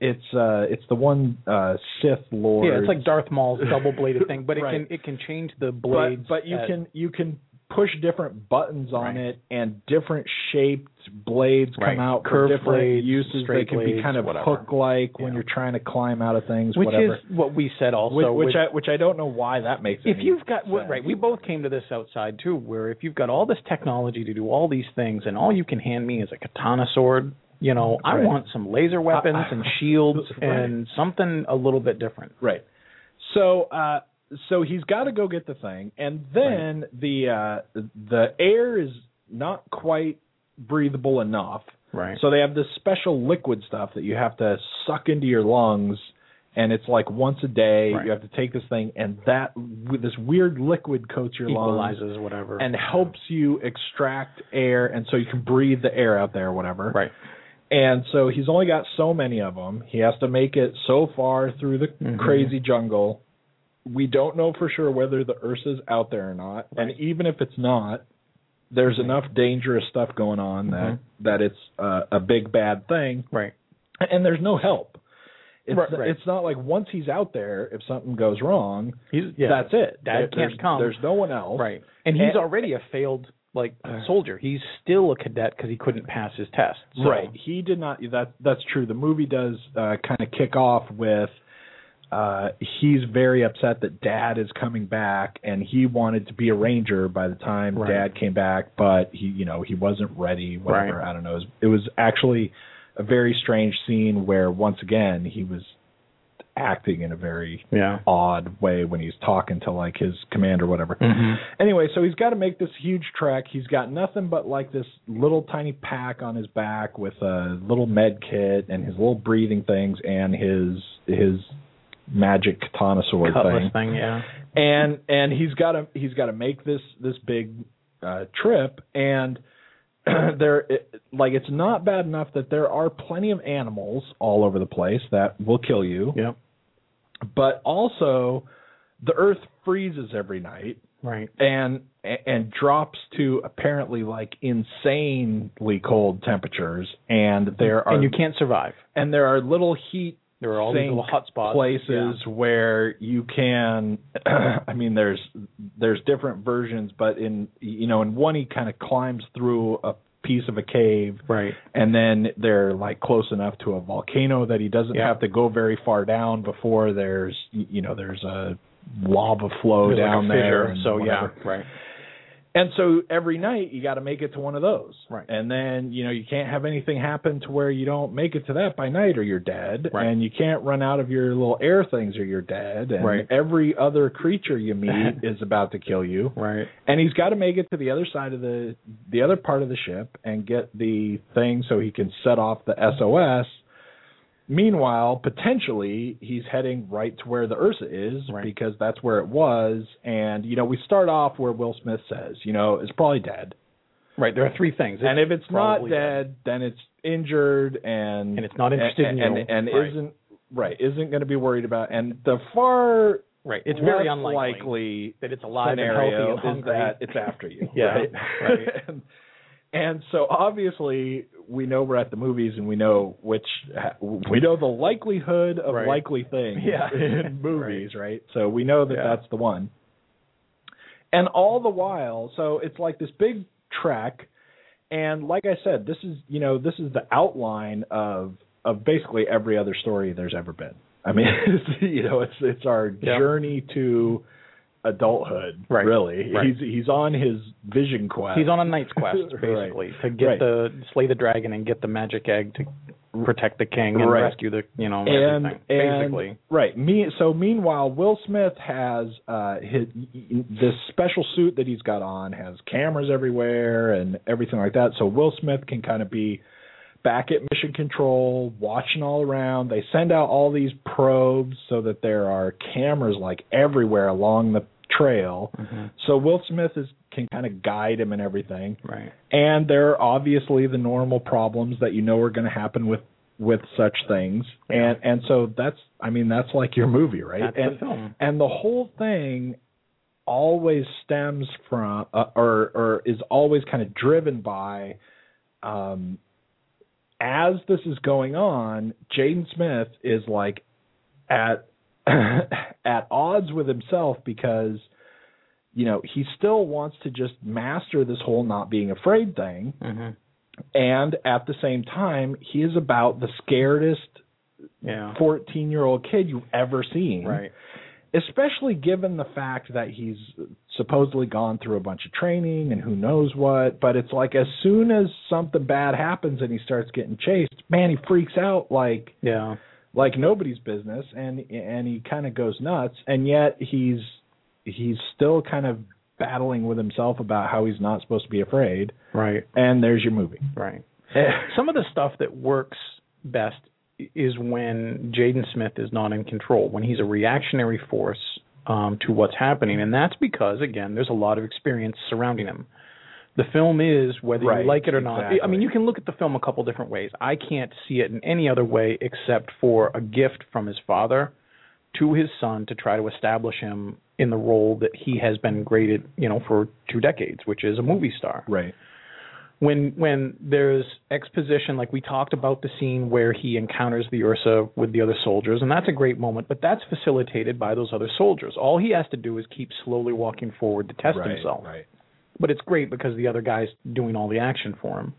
it's uh it's the one uh Sith Lord yeah, it's like Darth Maul's double bladed thing, but it Right. can it can change the blades. but but you at- can you can push different buttons on Right. it and different shaped blades come Right. out for Curved different blades, uses they can be kind of hook like when you're trying to climb out of things which whatever is what we said also. which, which with- I which I don't know why that makes if you've got sense. right, we both came to this outside too, where if you've got all this technology to do all these things, and all you can hand me is a katana sword, you know, I Right. want some laser weapons and shields Right. and something a little bit different. Right. So uh so he's got to go get the thing and then the uh the air is not quite breathable enough. Right. So they have this special liquid stuff that you have to suck into your lungs and it's like once a day Right. you have to take this thing and that this weird liquid coats your lungs equalizes whatever and helps you extract air and so you can breathe the air out there or whatever. right. And so he's only got so many of them. He has to make it so far through the Mhm. crazy jungle. We don't know for sure whether the Ursa's out there or not. And even if it's not, there's enough dangerous stuff going on that Mhm. that it's uh, a big bad thing. Right. And there's no help. It's Right, right. it's not like once he's out there, if something goes wrong, He's yeah. that's it. Dad There- can't there's, come. There's no one else. Right. And he's And- already a failed like soldier. He's still a cadet because he couldn't pass his test. So- Right. He did not. That that's true. The movie does uh, kind of kick off with uh, he's very upset that Dad is coming back, and he wanted to be a ranger by the time Right. Dad came back, but he, you know, he wasn't ready. Whatever. Right. I don't know. It was, it was actually a very strange scene where once again he was acting in a very Yeah. odd way when he's talking to like his commander, or whatever. Mhm. Anyway, so he's got to make this huge trek. He's got nothing but like this little tiny pack on his back with a little med kit and his little breathing things and his his magic katana sword Cutlass thing. thing, yeah. And and he's got to he's got to make this this big uh trip and there it, like it's not bad enough that there are plenty of animals all over the place that will kill you Yeah. but also the earth freezes every night Right. and and drops to apparently like insanely cold temperatures and there are and you can't survive. and there are little heat There are all these little hot spots. places where you can I mean there's there's different versions but in you know in one he kind of climbs through a piece of a cave Right. and then they're like close enough to a volcano that he doesn't Yeah. have to go very far down before there's you know there's a lava flow There's like down there fissure, so whatever. yeah, right. And so every night you got to make it to one of those. Right. And then, you know, you can't have anything happen to where you don't make it to that by night or you're dead. Right. And you can't run out of your little air things or you're dead. And Right. every other creature you meet is about to kill you. Right. And he's got to make it to the other side of the the other part of the ship and get the thing so he can set off the SOS. Meanwhile, potentially he's heading right to where the Ursa is Right. because that's where it was. And you know, we start off where Will Smith says, you know, it's probably dead. Right. There are three things. and if it's not probably dead, then it's injured and And it's not interested and, in and, you. and Right. isn't right isn't going to be worried about. And the far Right. It's very unlikely that it's alive and healthy and is that it's after you. Yeah, right. right. and, and so obviously we know we're at the movies and we know which we know the likelihood of Right. likely things Yeah. in movies, right. So we know that Yeah. that's the one. And all the while, so it's like this big track and like I said, this is, you know, this is the outline of of basically every other story there's ever been. I mean, it's, you know, it's it's our Yeah. journey to adulthood. Right. Really, Right. he's he's on his vision quest. He's on a knight's quest, Right. basically, to get Right. the slay the dragon and get the magic egg to protect the king and Right. rescue the you know and everything. and basically, right. Me. So meanwhile, Will Smith has uh his this special suit that he's got on has cameras everywhere and everything like that. So Will Smith can kind of be back at mission control, watching all around. They send out all these probes so that there are cameras like everywhere along the trail. Mm-hmm. So Will Smith is can kind of guide him and everything. right? And there are obviously the normal problems that you know are going to happen with with such things. And and so that's I mean that's like your movie, right? That's the and film. and the whole thing always stems from uh, or or is always kind of driven by um as this is going on, Jaden Smith is like at at odds with himself because you know he still wants to just master this whole not being afraid thing. Mm-hmm. and at the same time he is about the scaredest Yeah, 14 year old kid you've ever seen. Right. especially given the fact that he's supposedly gone through a bunch of training and who knows what. But it's like as soon as something bad happens and he starts getting chased man he freaks out like Yeah, like nobody's business and and he kind of goes nuts and yet he's he's still kind of battling with himself about how he's not supposed to be afraid. Right, and there's your movie. Right. Some of the stuff that works best is when Jaden Smith is not in control, when he's a reactionary force um, to what's happening, and that's because again, there's a lot of experience surrounding him. The film is whether Right, you like it or not. I mean, you can look at the film a couple different ways. I can't see it in any other way except for a gift from his father to his son to try to establish him in the role that he has been graded, you know, for two decades, which is a movie star. Right. When when there's exposition like we talked about the scene where he encounters the ursa with the other soldiers and that's a great moment but that's facilitated by those other soldiers. All he has to do is keep slowly walking forward to test right himself. right but it's great because the other guy's doing all the action for him.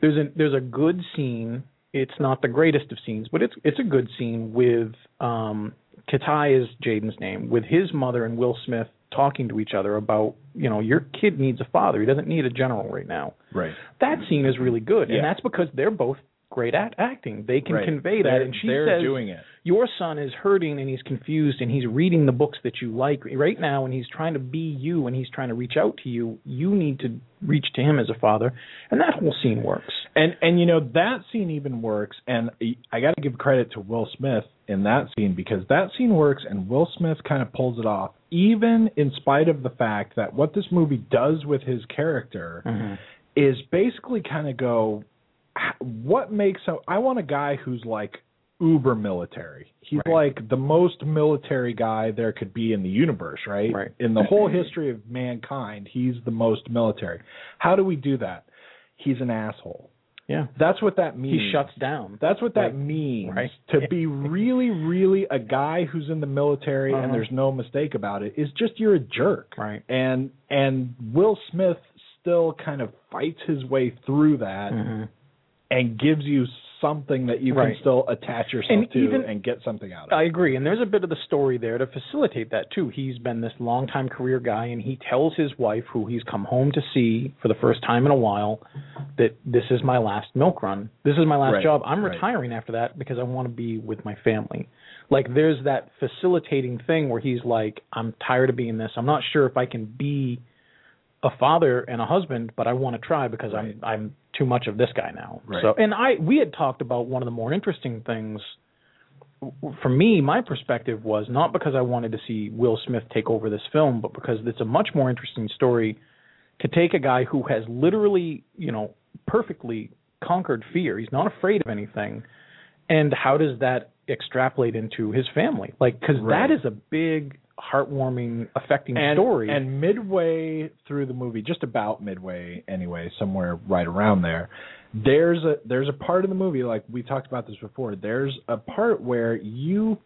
There's a there's a good scene. It's not the greatest of scenes but it's it's a good scene with um Kitai is Jaden's name with his mother and Will Smith talking to each other about you know your kid needs a father. He doesn't need a general right now. Right. That scene is really good, Yeah. and that's because they're both great at acting. They can Right. convey that, They're- and she they're says, doing it "Your son is hurting, and he's confused, and he's reading the books that you like right now, and he's trying to be you, and he's trying to reach out to you. You need to reach to him as a father, and that whole scene works. And and you know that scene even works, and I got to give credit to Will Smith in that scene because that scene works, and Will Smith kind of pulls it off, even in spite of the fact that what this movie does with his character mm-hmm. is basically kind of go, what makes a, I want a guy who's like uber military. He's Right. like the most military guy there could be in the universe, right? Right. In the whole history of mankind, he's the most military. How do we do that? He's an asshole. Yeah, That's what that means. he shuts down. That's what that Right. means. Right. To be really, really a guy who's in the military Uh-huh. and there's no mistake about it is just you're a jerk. Right. And and Will Smith still kind of fights his way through that and gives you something that you Right. can still attach yourself And to even- and get something out of. It. I agree, and there's a bit of the story there to facilitate that too. He's been this longtime career guy, and he tells his wife, who he's come home to see for the first time in a while, that this is my last milk run. This is my last Right, job. I'm right. retiring after that because I want to be with my family. Like there's that facilitating thing where he's like, I'm tired of being this. I'm not sure if I can be a father and a husband, but I want to try because Right. I'm I'm too much of this guy now. Right. So, and I we had talked about one of the more interesting things for me, my perspective was not because I wanted to see Will Smith take over this film, but because it's a much more interesting story to take a guy who has literally, you know, perfectly conquered fear. He's not afraid of anything. And how does that extrapolate into his family? Like, because Right. that is a big, heartwarming, affecting and, story. And midway through the movie, just about midway anyway, somewhere right around there, there's a there's a part of the movie like we talked about this before. There's a part where you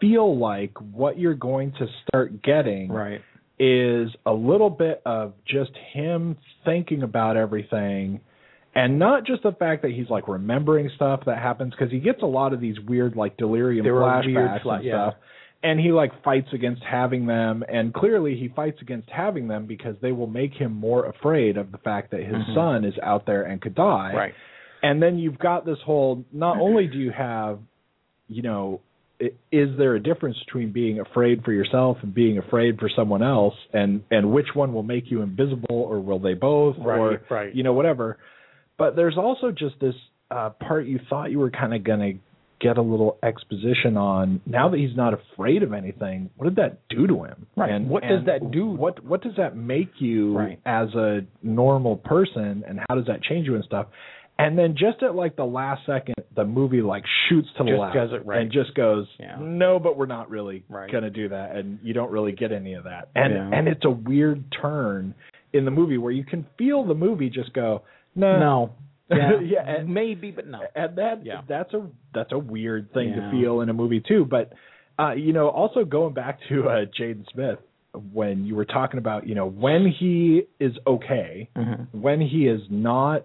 feel like what you're going to start getting right. is a little bit of just him thinking about everything and not just the fact that he's like remembering stuff that happens because he gets a lot of these weird like delirium There flashbacks weird and yeah. stuff and he like fights against having them and clearly he fights against having them because they will make him more afraid of the fact that his Mhm. son is out there and could die Right. and then you've got this whole not only do you have you know is there a difference between being afraid for yourself and being afraid for someone else and and which one will make you invisible or will they both Right, or right. you know whatever but there's also just this uh part you thought you were kind of going to get a little exposition on now that he's not afraid of anything what did that do to him Right. and What does that do? what what does that make you Right. as a normal person and how does that change you and stuff and then just at like the last second the movie like shoots to the Just left does it right. and just goes Yeah. no but we're not really Right. going to do that and you don't really get any of that and Yeah. and it's a weird turn in the movie where you can feel the movie just go no No. Yeah. yeah and, Maybe, but no. and that Yeah. that's a that's a weird thing Yeah. to feel in a movie too. But uh, you know, also going back to uh, Jaden Smith, when you were talking about you know when he is okay, Mhm. when he is not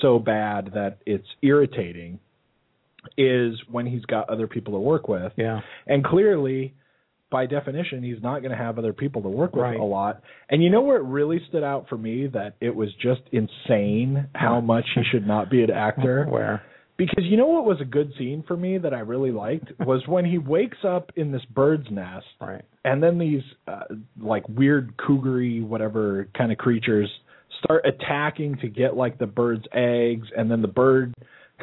so bad that it's irritating, is when he's got other people to work with, Yeah. and clearly. By definition, he's not going to have other people to work with Right. a lot. And you know where it really stood out for me that it was just insane how much he should not be an actor Where? because you know what was a good scene for me that I really liked was when he wakes up in this bird's nest Right. and then these uh, like weird cougary whatever kind of creatures start attacking to get like the bird's eggs and then the bird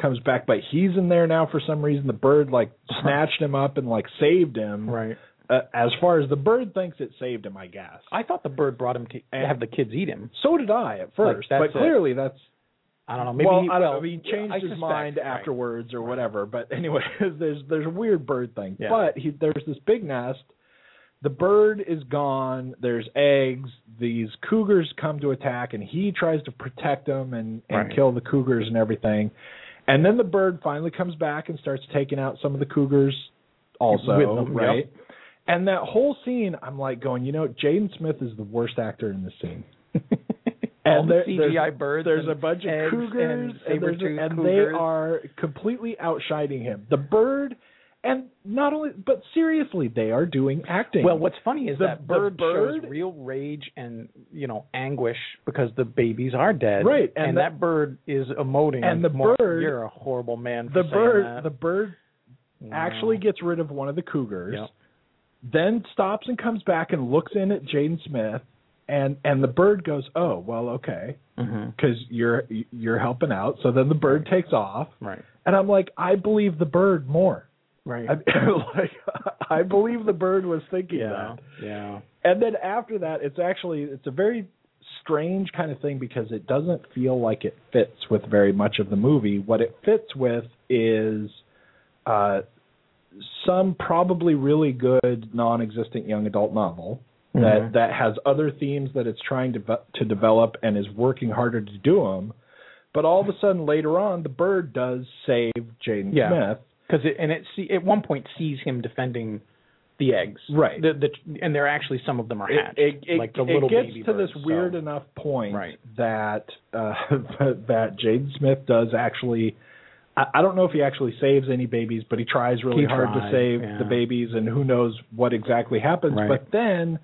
comes back but he's in there now for some reason the bird like snatched him up and like saved him Right. Uh, as far as the bird thinks it saved him I guess I thought the bird brought him to have the kids eat him. so did I at first that's but it. clearly that's I don't know. Maybe well, he, I don't well, know. He changed I his suspect, mind right. afterwards or whatever. But anyway, there's there's a weird bird thing. Yeah. But he, there's this big nest. The bird is gone. There's eggs. These cougars come to attack, and he tries to protect them and and Right. kill the cougars and everything. And then the bird finally comes back and starts taking out some of the cougars also, With them, right? yep. And that whole scene, I'm like going, you know, Jaden Smith is the worst actor in this scene. And the there- CGI there's, birds There's a bunch of cougars and and, a- and cougars. they are completely outshining him. The bird, and not only, but seriously, they are doing acting. Well, what's funny is The- that bird, bird- shows real rage and you know anguish because the babies are dead. Right, and and, the- that bird is emoting. and the more, bird- you're a horrible man. For the bird, that. the bird actually mm. gets rid of one of the cougars, Yep. Then stops and comes back and looks in at Jaden Smith, and and the bird goes, oh well, okay, because you're you're helping out. So then the bird takes off, Right. and I'm like, I believe the bird more. Right. I, like I believe the bird was thinking yeah. that. Yeah. And then after that, it's actually it's a very strange kind of thing because it doesn't feel like it fits with very much of the movie. What it fits with is uh, some probably really good non-existent young adult novel that Mhm. that has other themes that it's trying to to develop and is working harder to do them. But all of a sudden later on, the bird does save Jaden Yeah. Smith. Because it and it see at one point sees him defending the eggs, Right. The, the and they're actually some of them are it, hatched, it, it, like the it little gets baby to this birds, weird enough point Right. that uh, that Jaden Smith does actually. I, I don't know if he actually saves any babies, but he tries really He hard to save yeah. the babies, and who knows what exactly happens. Right. But then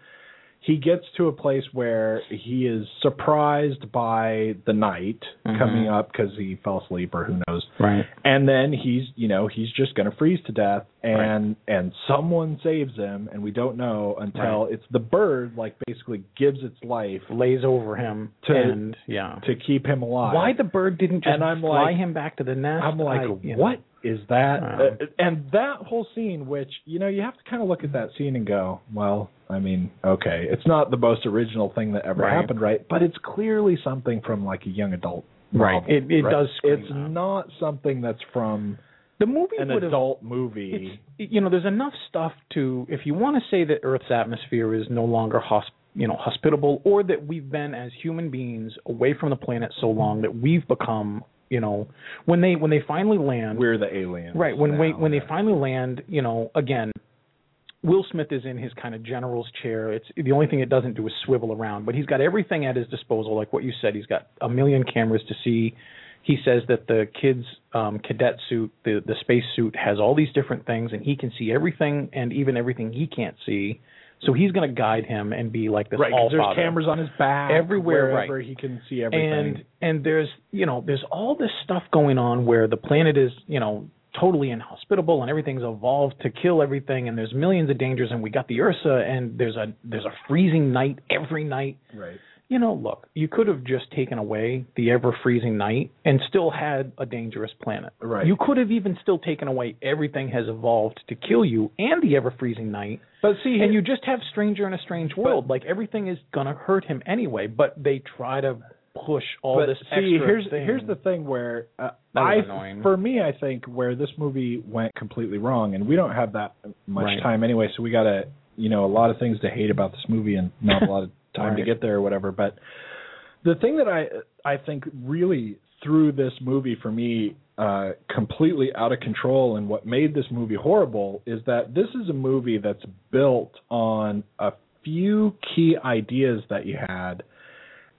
he gets to a place where he is surprised by the night Mhm. coming up because he fell asleep or who knows Right. and then he's you know he's just going to freeze to death and and someone saves him and we don't know until Right. it's the bird like basically gives its life Lays over him To- and yeah. to keep him alive Why the bird didn't just And I'm fly like- him back to the nest? i'm like I- you know. what is that Wow. Uh, and that whole scene which you know you have to kind of look at that scene and go well i mean okay it's not the most original thing that ever Right. happened right but it's clearly something from like a young adult Right. It- it right? does it's not something that's from The movie an adult movie you know there's enough stuff to if you want to say that earth's atmosphere is no longer hosp- you know hospitable or that we've been as human beings away from the planet so long that we've become you know when they when they finally land we're the aliens right when we when yeah. they finally land you know again Will Smith is in his kind of general's chair. It's the only thing it doesn't do is swivel around, but he's got everything at his disposal. Like what you said, he's got a million cameras to see. He says that the kid's um, cadet suit, the the space suit, has all these different things, and he can see everything, and even everything he can't see. So he's going to guide him and be like this right all there's father. cameras on his back Everywhere, right. he can see everything and and there's you know there's all this stuff going on where the planet is you know totally inhospitable and everything's evolved to kill everything and there's millions of dangers and we got the ursa and there's a there's a freezing night every night right you know look you could have just taken away the ever freezing night and still had a dangerous planet Right. you could have even still taken away everything has evolved to kill you and the ever freezing night but see and you just have stranger in a strange world like everything is gonna hurt him anyway but they try to push all but this see extra here's thing. here's the thing where uh, I annoying. for me I think where this movie went completely wrong and we don't have that much Right. time anyway so we got to you know a lot of things to hate about this movie and not a lot of time to get there or whatever. But the thing that I I think really threw this movie for me uh, completely out of control and what made this movie horrible is that this is a movie that's built on a few key ideas that you had.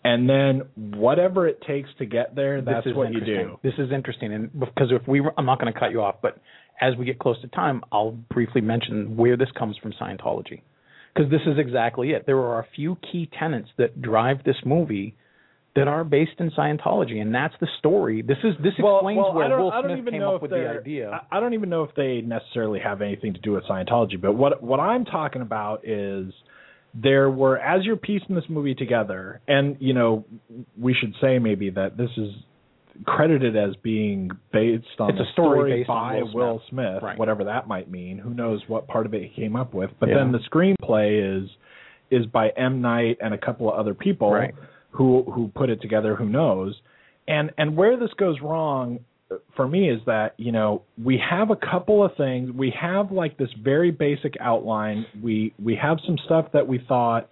And then whatever it takes to get there that's what you do. This is interesting, and because if we, were, I'm not going to cut you off, but as we get close to time, I'll briefly mention where this comes from Scientology, because this is exactly it. There are a few key tenets that drive this movie that are based in Scientology, and that's the story. This is this explains I where Will I don't Smith even came know up with the idea. I, I don't even know if they necessarily have anything to do with Scientology, but what what I'm talking about is there were as you're piecing this movie together, and you know we should say maybe that this is credited as being based on It's a the story based by Will Smith. Smith, Right. whatever that might mean. Who knows what part of it he came up with? But Yeah. then the screenplay is is by M Night and a couple of other people Right. who who put it together. Who knows? And and where this goes wrong uh, for me is that you know we have a couple of things. We have like this very basic outline. We we have some stuff that we thought,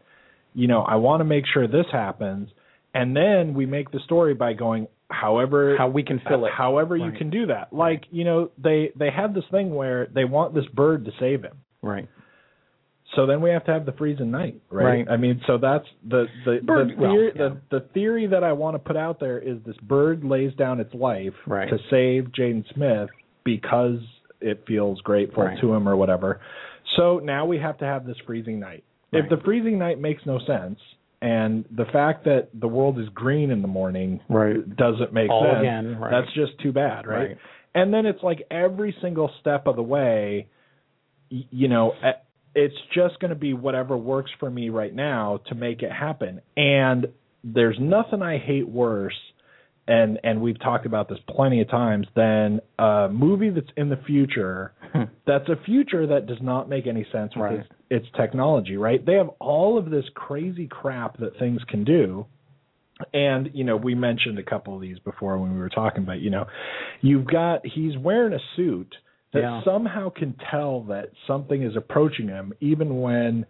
you know, I want to make sure this happens, and then we make the story by going however How we can fill it. however you can do that. Like you know they they have this thing where they want this bird to save him. right. So then we have to have the freezing night, right? Right. I mean, so that's the the Bird- the, well, theory, yeah. the the theory that I want to put out there is this bird lays down its life Right. to save Jaden Smith because it feels grateful Right. to him or whatever. So now we have to have this freezing night. If the freezing night makes no sense, and the fact that the world is green in the morning Right. doesn't make All sense, again, right. that's just too bad, right? Right. And then it's like every single step of the way, you know, it's just going to be whatever works for me right now to make it happen. And there's nothing I hate worse, and and we've talked about this plenty of times, than a movie that's in the future. that's a future that does not make any sense with Right. its, its technology, right? They have all of this crazy crap that things can do. And you know, we mentioned a couple of these before when we were talking about, you know, you've got he's wearing a suit that Yeah. somehow can tell that something is approaching him, even when,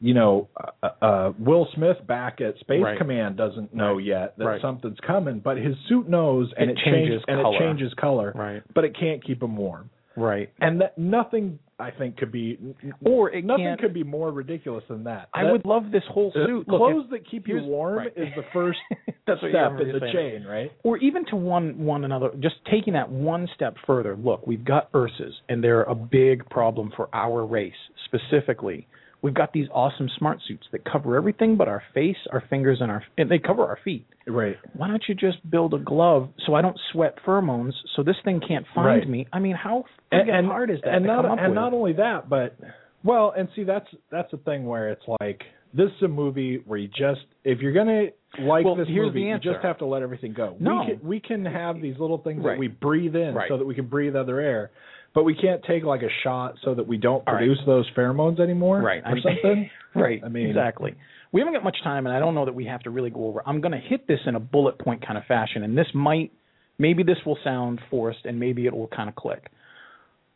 you know, uh, uh, Will Smith back at Space Right. Command doesn't know yet that Right. something's coming, but his suit knows, and It it, changes changes and color. it changes color, Right. but it can't keep him warm. Right. and that nothing I think could be Or nothing can't. could be more ridiculous than that. I That- would love this whole suit. Look, clothes if- that keep you warm right. is the first That's step remember in the saying. chain, right? or even to one one another just taking that one step further look we've got ursas and they're a big problem for our race specifically we've got these awesome smart suits that cover everything but our face our fingers and our and they cover our feet Right. why don't you just build a glove so i don't sweat pheromones so this thing can't find Right. me i mean how and, and hard is that and to not come up and with? not only that, but well, and see that's that's the thing where it's like this is a movie where you just if you're gonna like Well, this here's movie, the you just have to let everything go. No. We can we can have these little things Right. that we breathe in Right. so that we can breathe other air, but we can't take like a shot so that we don't All right. produce those pheromones anymore, right or I mean- something. right I mean- exactly we haven't got much time and i don't know that we have to really go over i'm going to hit this in a bullet point kind of fashion and this might maybe this will sound forced and maybe it will kind of click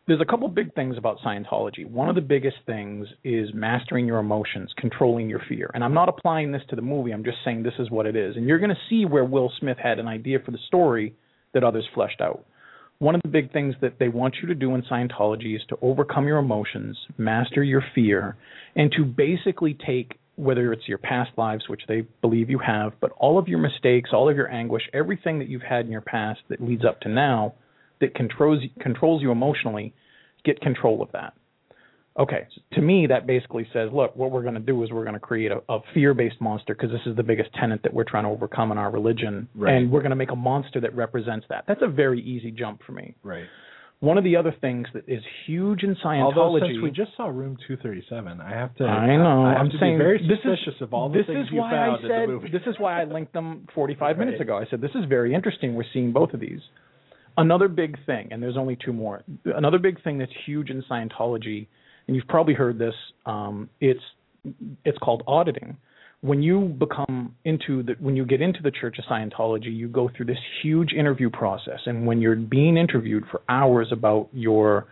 there's a couple big things about scientology. One of the biggest things is mastering your emotions controlling your fear. And i'm not applying this to the movie. I'm just saying this is what it is. And you're going to see where will smith had an idea for the story that others fleshed out. One of the big things that they want you to do in Scientology is to overcome your emotions, master your fear, and to basically take whether it's your past lives, which they believe you have, but all of your mistakes, all of your anguish, everything that you've had in your past that leads up to now that controls controls you emotionally, get control of that. Okay, so to me that basically says, look, what we're going to do is we're going to create a, a fear-based monster because this is the biggest tenet that we're trying to overcome in our religion, Right. and we're going to make a monster that represents that. That's a very easy jump for me. Right. One of the other things that is huge in Scientology. Although since we just saw Room 237, I have to. I know. I am saying very this is suspicious of all the this things is you found I in the movie. this is why I linked them 45 minutes ago. I said this is very interesting. We're seeing both of these. Another big thing, and there's only two more. Another big thing that's huge in Scientology, and you've probably heard this. Um, it's it's called auditing. When you become into the when you get into the Church of Scientology, you go through this huge interview process, and when you're being interviewed for hours about your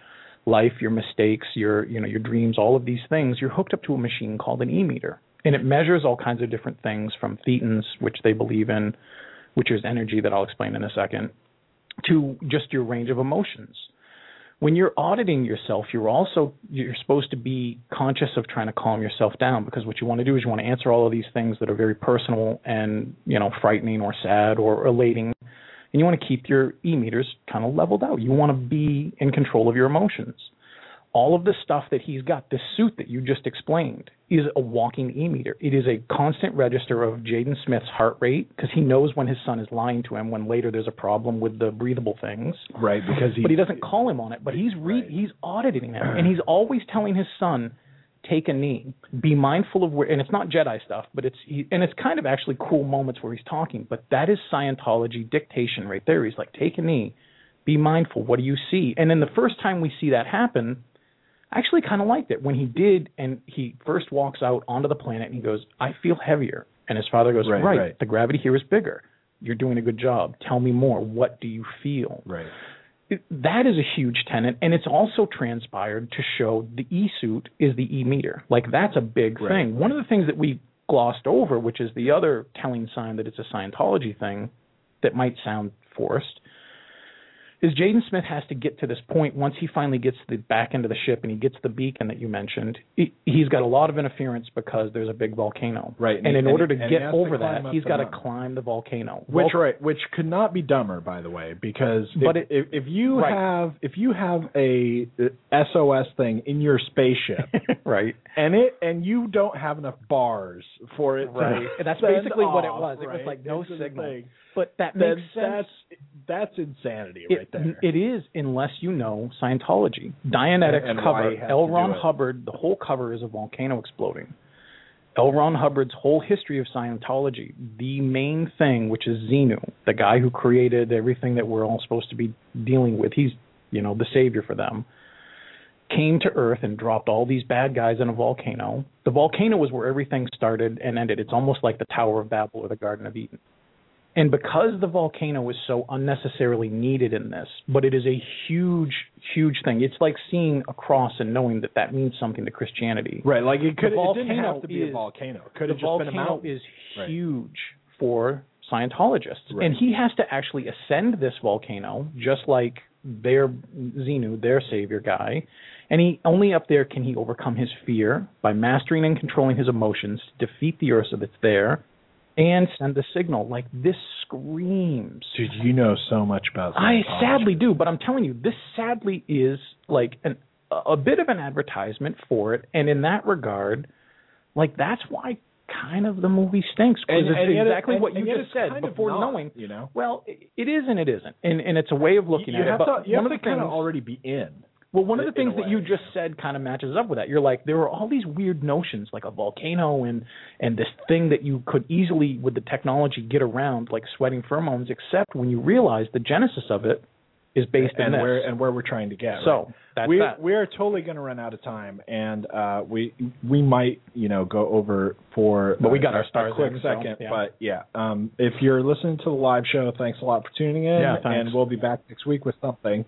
life, your mistakes, your you know your dreams, all of these things, you're hooked up to a machine called an e-meter, and it measures all kinds of different things from thetans, which they believe in, which is energy that I'll explain in a second, to just your range of emotions. When you're auditing yourself, you're also you're supposed to be conscious of trying to calm yourself down because what you want to do is you want to answer all of these things that are very personal and you know frightening or sad or elating, and you want to keep your e meters kind of leveled out. You want to be in control of your emotions all of the stuff that he's got, the suit that you just explained, is a walking e meter. It is a constant register of Jaden Smith's heart rate because he knows when his son is lying to him when later there's a problem with the breathable things. right because he. But he doesn't call him on it. But he's re- Right. he's auditing him, and he's always telling his son, "Take a knee. Be mindful of where." And it's not Jedi stuff, but it's he, and it's kind of actually cool moments where he's talking. But that is Scientology dictation right there. He's like, "Take a knee. Be mindful. What do you see?" And then the first time we see that happen, I actually kind of liked it when he did, and he first walks out onto the planet and he goes, "I feel heavier," and his father goes, Right, "Right, right. the gravity here is bigger. You're doing a good job. Tell me more. What do you feel?" Right. It- that is a huge tenant, and it's also transpired to show the e suit is the e meter. Like that's a big Right, thing. One of the things that we glossed over, which is the other telling sign that it's a Scientology thing, that might sound forced, is Jaden Smith has to get to this point once he finally gets the back end of the ship and he gets the beacon that you mentioned. He, he's got a lot of interference because there's a big volcano. Right, And, and in order to and get has to over climb that, he's got to climb the volcano. Which Vol- right, which could not be dumber, by the way, because But if, it- if, if you right. have if you have a SOS thing in your spaceship right. and it and you don't have enough bars for it, to Right. And that's basically what it off, was. It was like no the signal. But that makes sense. That's insanity It, right there. it is, unless you know Scientology. Dianetics And- and cover L. Ron. Hubbard. The whole cover is a volcano exploding. L. Ron Hubbard's whole history of Scientology, the main thing, which is Xenu, the guy who created everything that we're all supposed to be dealing with. He's, you know, the savior for them. Came to Earth and dropped all these bad guys in a volcano. The volcano was where everything started and ended. It's almost like the Tower of Babel or the Garden of Eden. And because the volcano is so unnecessarily needed in this, but it is a huge, huge thing. It's like seeing a cross and knowing that that means something to Christianity. right, like it could it didn't have to be is- a volcano. It Could have just been a volcano mountain. is Right. huge for Scientologists, Right. and he has to actually ascend this volcano, just like their Xenu, their savior guy, and he only up there can he overcome his fear by mastering and controlling his emotions to defeat the Ursa that's there, and send a signal. Like this screams. Dude, you know so much about. I sadly do, but I'm telling you, this sadly is like an a bit of an advertisement for it, and in that regard, like that's why kind of the movie stinks because it's and exactly and- what you just said before not, knowing. you know? Well, it it is and it isn't, and and it's a way of looking you at it. But you one have of to the kind things of already be in. Well, one of the things that you just said kind of matches up with that. You're like, there are all these weird notions, like a volcano and and this thing that you could easily, with the technology, get around, like sweating pheromones. Except when you realize the genesis of it is based and in this. where and where we're trying to get. so right? that's we that. we are totally going to run out of time, and uh, we we might you know go over for But we uh, got our stars a quick in, so, second. yeah. But yeah, um, if you're listening to the live show, thanks a lot for tuning in, Yeah, thanks. and we'll be back next week with something.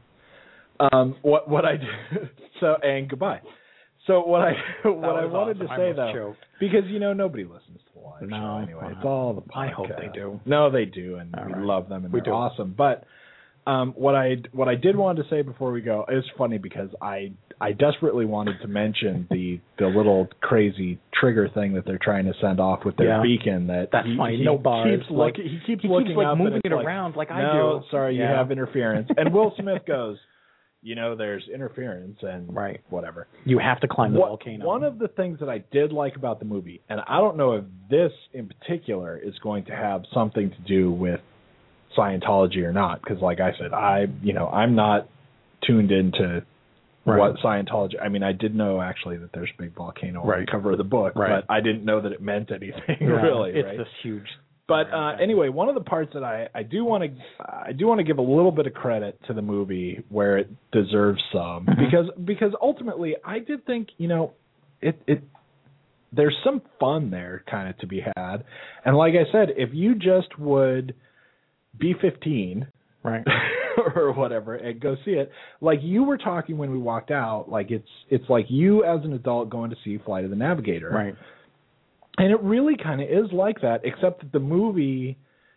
Um, what what I do, so and goodbye. So what I what I wanted awesome. to say though, choked. because you know nobody listens to the live No, show anyway. It's all the. I hope they do. No, they do, and All we right. love them, and We they're do. awesome. But um, what I what I did want to say before we go is funny because I I desperately wanted to mention the the little crazy trigger thing that they're trying to send off with their Yeah. beacon. That That's he, funny. he No bars. Keeps Like, looking, he keeps he looking keeps like moving it like, around like I no, do. sorry, you have interference. and Will Smith goes, you know, there's interference and Right. whatever. You have to climb the What- volcano. One of the things that I did like about the movie, and I don't know if this in particular is going to have something to do with Scientology or not, because like I said, I you know I'm not tuned into Right. what Scientology. I mean, I did know actually that there's a big volcano on the cover of the book, Right. but I didn't know that it meant anything Yeah, really. it's right? this huge. But uh, anyway, one of the parts that I, I do want to I do want to give a little bit of credit to the movie where it deserves some Mhm. because because ultimately I did think you know it it there's some fun there kind of to be had and like I said if you just would be 15 right. or whatever and go see it like you were talking when we walked out like it's it's like you as an adult going to see Flight of the Navigator Right. And it really kind of is like that, except that the movie,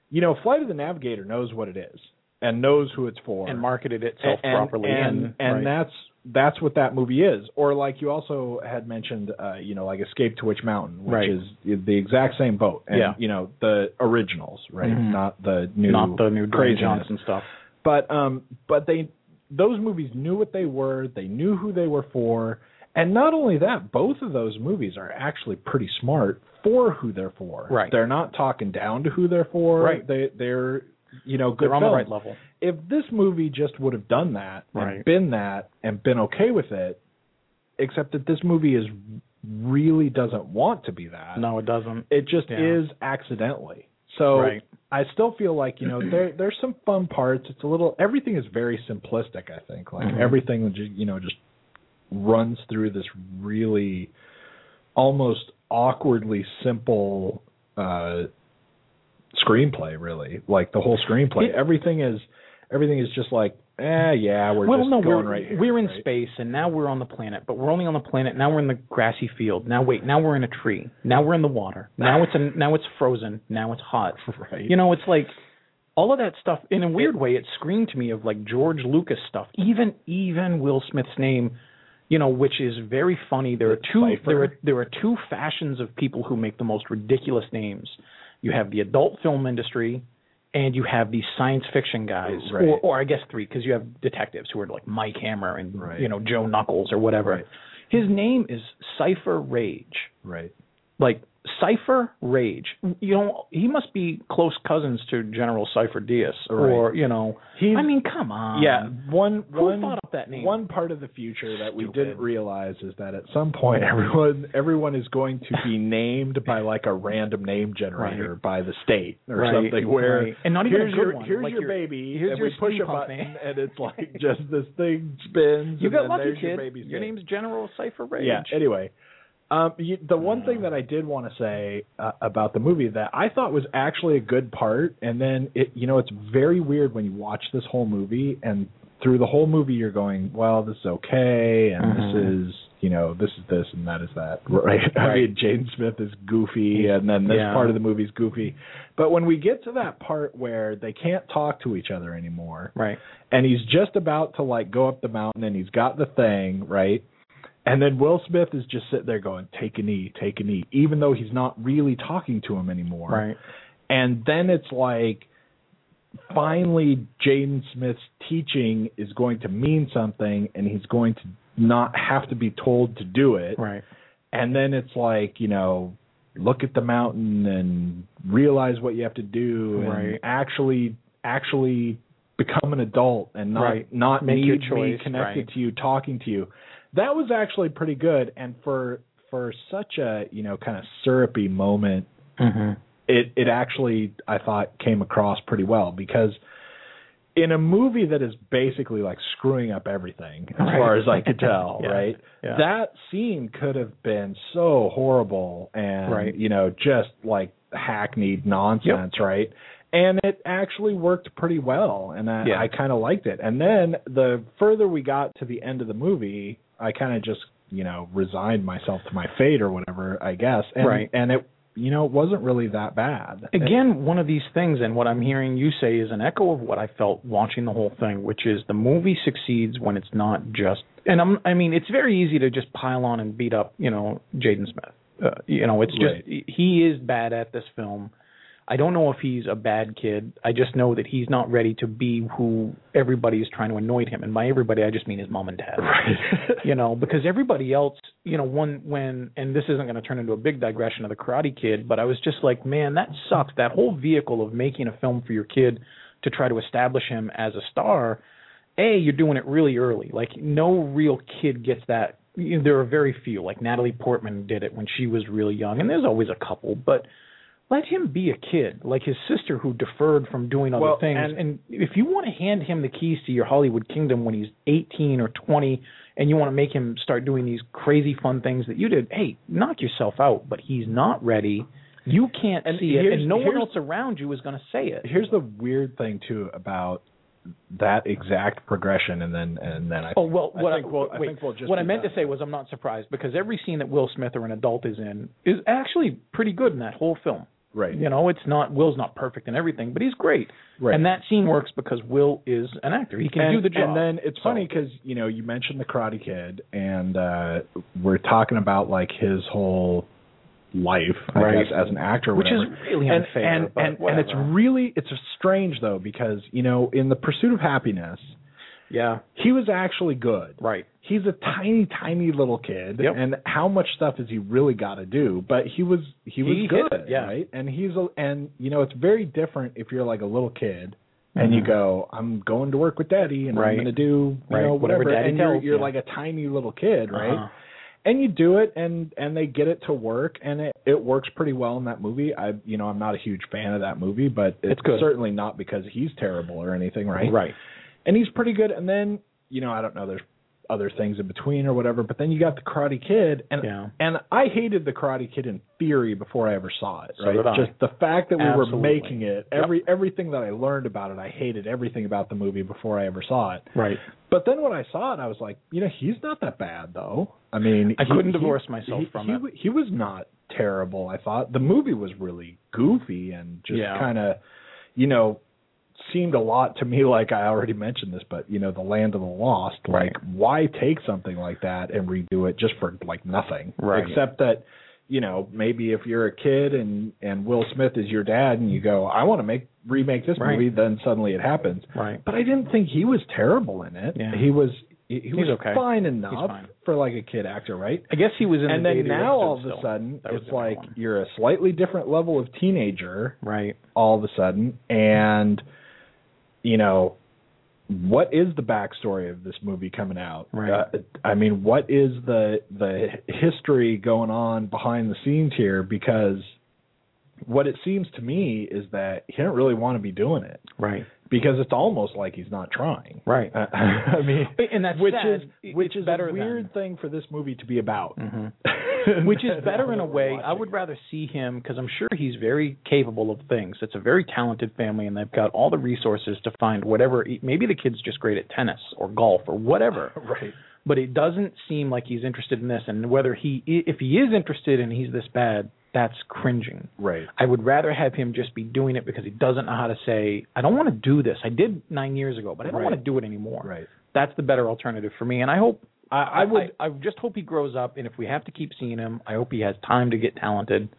you know, Flight of the Navigator knows what it is and knows who it's for, And marketed itself and, properly. and and and right. that's that's what that movie is. Or like you also had mentioned, uh, you know, like Escape to Witch Mountain, which Right. is the exact same boat, and Yeah. you know, the originals, right? Mhm. Not the new, not the new Dwayne craziness. Johnson stuff. But um, but they those movies knew what they were. They knew who they were for. And not only that, both of those movies are actually pretty smart for who they're for. Right. They're not talking down to who they're for. Right. They they're you know good They're on the right level. If this movie just would have done that Right. and been that and been okay with it, except that this movie is really doesn't want to be that. No, it doesn't. It just Yeah. is accidentally. So Right. I still feel like you know there there's some fun parts. It's a little everything is very simplistic. I think like Mhm. everything you know just runs through this really almost awkwardly simple uh screenplay. Really, like the whole screenplay. It- everything is everything is just like eh yeah we're well, just no, going we're right here. we're in right? space, and now we're on the planet, but we're only on the planet. Now we're in the grassy field. Now wait, now we're in a tree. Now we're in the water. Now it's a, now it's frozen. Now it's hot. Right. You know, it's like all of that stuff. In a weird way, it screamed to me of like George Lucas stuff. Even even Will Smith's name, you know, which is very funny. There are two there are there are two fashions of people who make the most ridiculous names. You have the adult film industry, and you have these science fiction guys, Right. or or I guess three, because you have detectives who are like Mike Hammer and Right. you know Joe Knuckles or whatever. Right. His name is Cypher Raige right. like Cypher Raige. You know, he must be close cousins to General Cipher Diaz, or you know, He's- I mean, come on. Yeah, one Who one thought up that name? one part of the future that we didn't realize is that at some point everyone everyone is going to be named by like a random name generator Right. by the state or Right, something where right. And not even a here's good your one, here's like your, your- baby here's and your we push a button name. and it's like just this thing spins You got lucky, kid. your Your name's General Cypher Raige. Yeah. Anyway, um, you, the one thing that I did want to say uh, about the movie that I thought was actually a good part, and then it, you know, it's very weird when you watch this whole movie and through the whole movie you're going, well, this is okay, and Mhm. this is, you know, this is this and that is that, right? I mean, Jaden Smith is goofy, and then this Yeah. part of the movie's goofy. But when we get to that part where they can't talk to each other anymore, Right. and he's just about to like go up the mountain, and he's got the thing, right? And then Will Smith is just sitting there going, "Take a knee, take a knee," even though he's not really talking to him anymore Right. and then it's like finally Jaden Smith's teaching is going to mean something and he's going to not have to be told to do it Right. and then it's like you know look at the mountain and realize what you have to do and Right. actually actually become an adult and not Right. not Make need me connected right. to you talking to you that was actually pretty good and for for such a you know kind of syrupy moment Mm-hmm. it it actually I thought came across pretty well because in a movie that is basically like screwing up everything as Right. far as I could tell, Yeah. right? Yeah. That scene could have been so horrible and Right. you know just like hackneyed nonsense, right? And it actually worked pretty well, and I, Yeah. I kind of liked it. And then the further we got to the end of the movie, I kind of just you know resigned myself to my fate or whatever, I guess. And, Right. And it you know it wasn't really that bad. Again, one of these things, and what I'm hearing you say is an echo of what I felt watching the whole thing, which is the movie succeeds when it's not just. And I'm, I mean, it's very easy to just pile on and beat up, you know, Jaden Smith. Uh, you know, it's just he is bad at this film. I don't know if he's a bad kid. I just know that he's not ready to be who everybody is trying to anoint him. And by everybody, I just mean his mom and dad. Right. you know, because everybody else, you know, one when and this isn't going to turn into a big digression of the Karate Kid, but I was just like, man, that sucks. That whole vehicle of making a film for your kid to try to establish him as a star. A, you're doing it really early. Like no real kid gets that. You know, there are very few. Like Natalie Portman did it when she was really young, and there's always a couple, but let him be a kid, like his sister who deferred from doing other Well, things. and- and if you want to hand him the keys to your Hollywood kingdom when he's 18 or 20, and you want to make him start doing these crazy fun things that you did, hey, knock yourself out. But he's not ready. You can't And see it, and no one else around you is going to say it. Here's the weird thing too about that exact progression, and then and then I Oh well, I what think we'll- I wait, think we'll just what I meant that. to say was I'm not surprised because every scene that Will Smith or an adult is in is actually pretty good in that whole film. Right. You know, it's not Will's not perfect in everything, but he's great. Right. And that scene works because Will is an actor. He can and, do the job. And then it's So- funny because you know you mentioned the Karate Kid, and uh we're talking about like his whole life, Right. guess, as an actor, or which is really and unfair. and and, and it's really it's strange though because you know in the Pursuit of Happyness, yeah, he was actually good. right. He's a tiny, tiny little kid, Yep. and how much stuff has he really got to do? But he was he was He good, it, yeah. right? And he's a, and you know it's very different if you're like a little kid and you Mhm. go, I'm going to work with daddy, and I'm going to do you Right. know Whatever whatever, daddy and you're, tells you're you. like a tiny little kid, right? Uh-huh. And you do it, and and they get it to work, and it it works pretty well in that movie. I you know I'm not a huge fan of that movie, but it's, It's good. certainly not because he's terrible or anything, right? Right. and he's pretty good. And then you know I don't know, there's other things in between or whatever. But then you got the Karate Kid, and Yeah. and I hated the Karate Kid in theory before I ever saw it. So right, I. just the fact that we Absolutely. were making it, every everything that I learned about it, I hated everything about the movie before I ever saw it. Right. But then when I saw it, I was like, you know, he's not that bad though. I mean, I he- couldn't he- divorce myself he, from he, it. He was not terrible. I thought the movie was really goofy and just Yeah. kind of, you know, seemed a lot to me like I already mentioned this, but you know, the Land of the Lost. Like, why take something like that and redo it just for like nothing? Right. Except that. You know, maybe if you're a kid and and Will Smith is your dad, and you go, "I want to make remake this Right. movie," then suddenly it happens. Right. But I didn't think he was terrible in it. Yeah. He was he, he was okay. fine enough fine. for like a kid actor, right? I guess he was in and the then now all of a sudden it's like one. you're a slightly different level of teenager right. all of a sudden and you know what is the backstory of this movie coming out? Right. Uh, I mean, what is the the history going on behind the scenes here? Because what it seems to me is that he didn't really want to be doing it Right. Because it's almost like he's not trying. Right. Uh, I mean, And that's which sad. is which it's is better a weird thing for this movie to be about. hmm which is better in a way. I would rather see him because I'm sure he's very capable of things. It's a very talented family, and they've got all the resources to find whatever. Maybe the kid's just great at tennis or golf or whatever. right. But it doesn't seem like he's interested in this, and whether he, if he is interested and he's this bad, that's cringing. Right. I would rather have him just be doing it because he doesn't know how to say, I don't want to do this. I did nine years ago, but I don't Right. want to do it anymore. Right. That's the better alternative for me. And I hope I, I would. I, just hope he grows up and if we have to keep seeing him, I hope he has time to get talented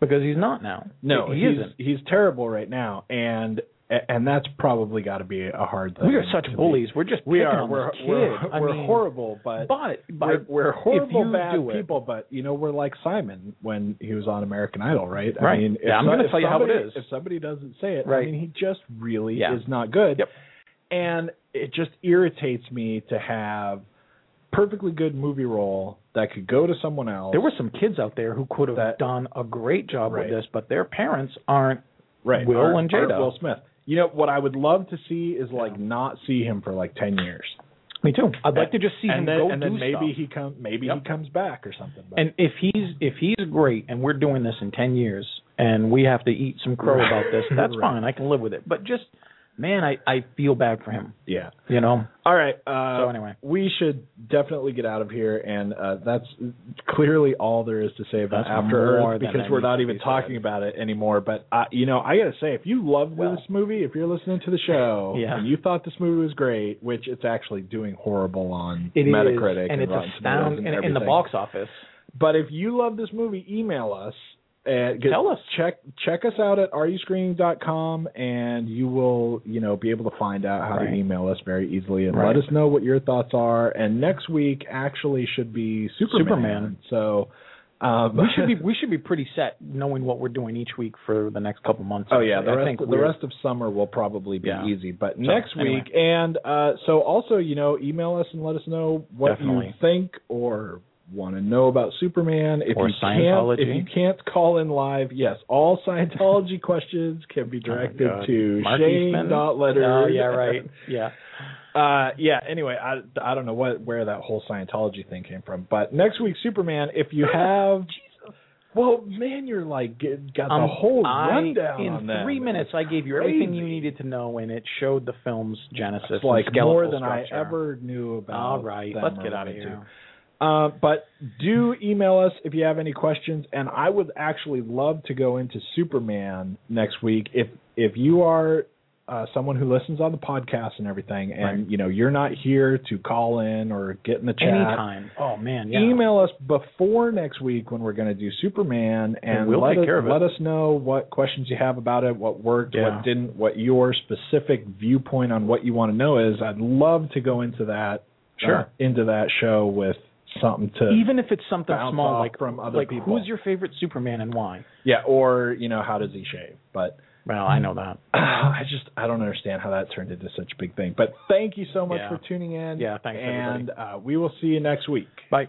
because he's not now. no, he he's isn't. he's terrible right now, and and that's probably got to be a hard thing. We are such to be- bullies. We're just We are. We're kid. we're, I we're mean, horrible, but But, but we're, we're horrible bad do it, people. But you know, we're like Simon when he was on American Idol, right? I Right. mean, if Yeah, I'm gonna tell you how it is. If somebody doesn't say it, I mean, he just really Yeah. is not good. Yep. And it just irritates me to have perfectly good movie role that could go to someone else. there were some kids out there who could have That- done a great job Right. with this, but their parents aren't. right. Will and Jada. Will Smith. You know what I would love to see is like not see him for like ten years. Me too. I'd like to just see and him then, go and do then maybe stuff. he come maybe Yep. he comes back or something. But And if he's if he's great and we're doing this in ten years and we have to eat some crow about this, that's Right. fine. I can live with it. But just man, I I feel bad for him. yeah. You know. All right. Uh, So anyway. we should definitely get out of here, and uh, that's clearly all there is to say about That's After Earth because we're not even talking about it anymore. But uh, you know, I got to say, if you love Well. this movie, if you're listening to the show, Yeah. and you thought this movie was great, which it's actually doing horrible on It is, Metacritic and it's astounding and in, in the box office. But if you love this movie, email us. And get, Tell us. Check check us out at ruscreening.com and you will, you know, be able to find out how to email us very easily and Right. let us know what your thoughts are. And next week actually should be Superman. Superman. So um, We should be we should be pretty set knowing what we're doing each week for the next couple months. Oh yeah, the I rest think the rest of summer will probably be Yeah. easy, but So, next anyway. week and uh so also you know email us and let us know what Definitely. you think or want to know about Superman. If Or you Scientology. can't if you can't call in live, yes, all Scientology questions can be directed Oh, to Mark Shane Eastman? dot letter. Oh yeah, right. Yeah. Uh, yeah. Anyway, I, I don't know what where that whole Scientology thing came from, but next week Superman. If you have, well, man, you're like got the Um, whole I- rundown in on that. three minutes. I gave you everything you needed to know, and it showed the film's genesis. It's like more than I ever knew about. All right, let's get out of here. to. Uh, but do email us if you have any questions, and I would actually love to go into Superman next week. If if you are uh, someone who listens on the podcast and everything, and Right. you know you're not here to call in or get in the chat, Anytime. Oh man, yeah. email us before next week when we're going to do Superman, and And we'll let take us care of it. let us know what questions you have about it, what worked, Yeah. what didn't, what your specific viewpoint on what you want to know is. I'd love to go into that Sure. uh, into that show with something to Even if it's something small, like from other like people. who's your favorite Superman and why? yeah, or you know how does he shave? But Well, I know that. I just I don't understand how that turned into such a big thing. But thank you so much Yeah. for tuning in. Yeah, thanks, and uh, we will see you next week. Bye.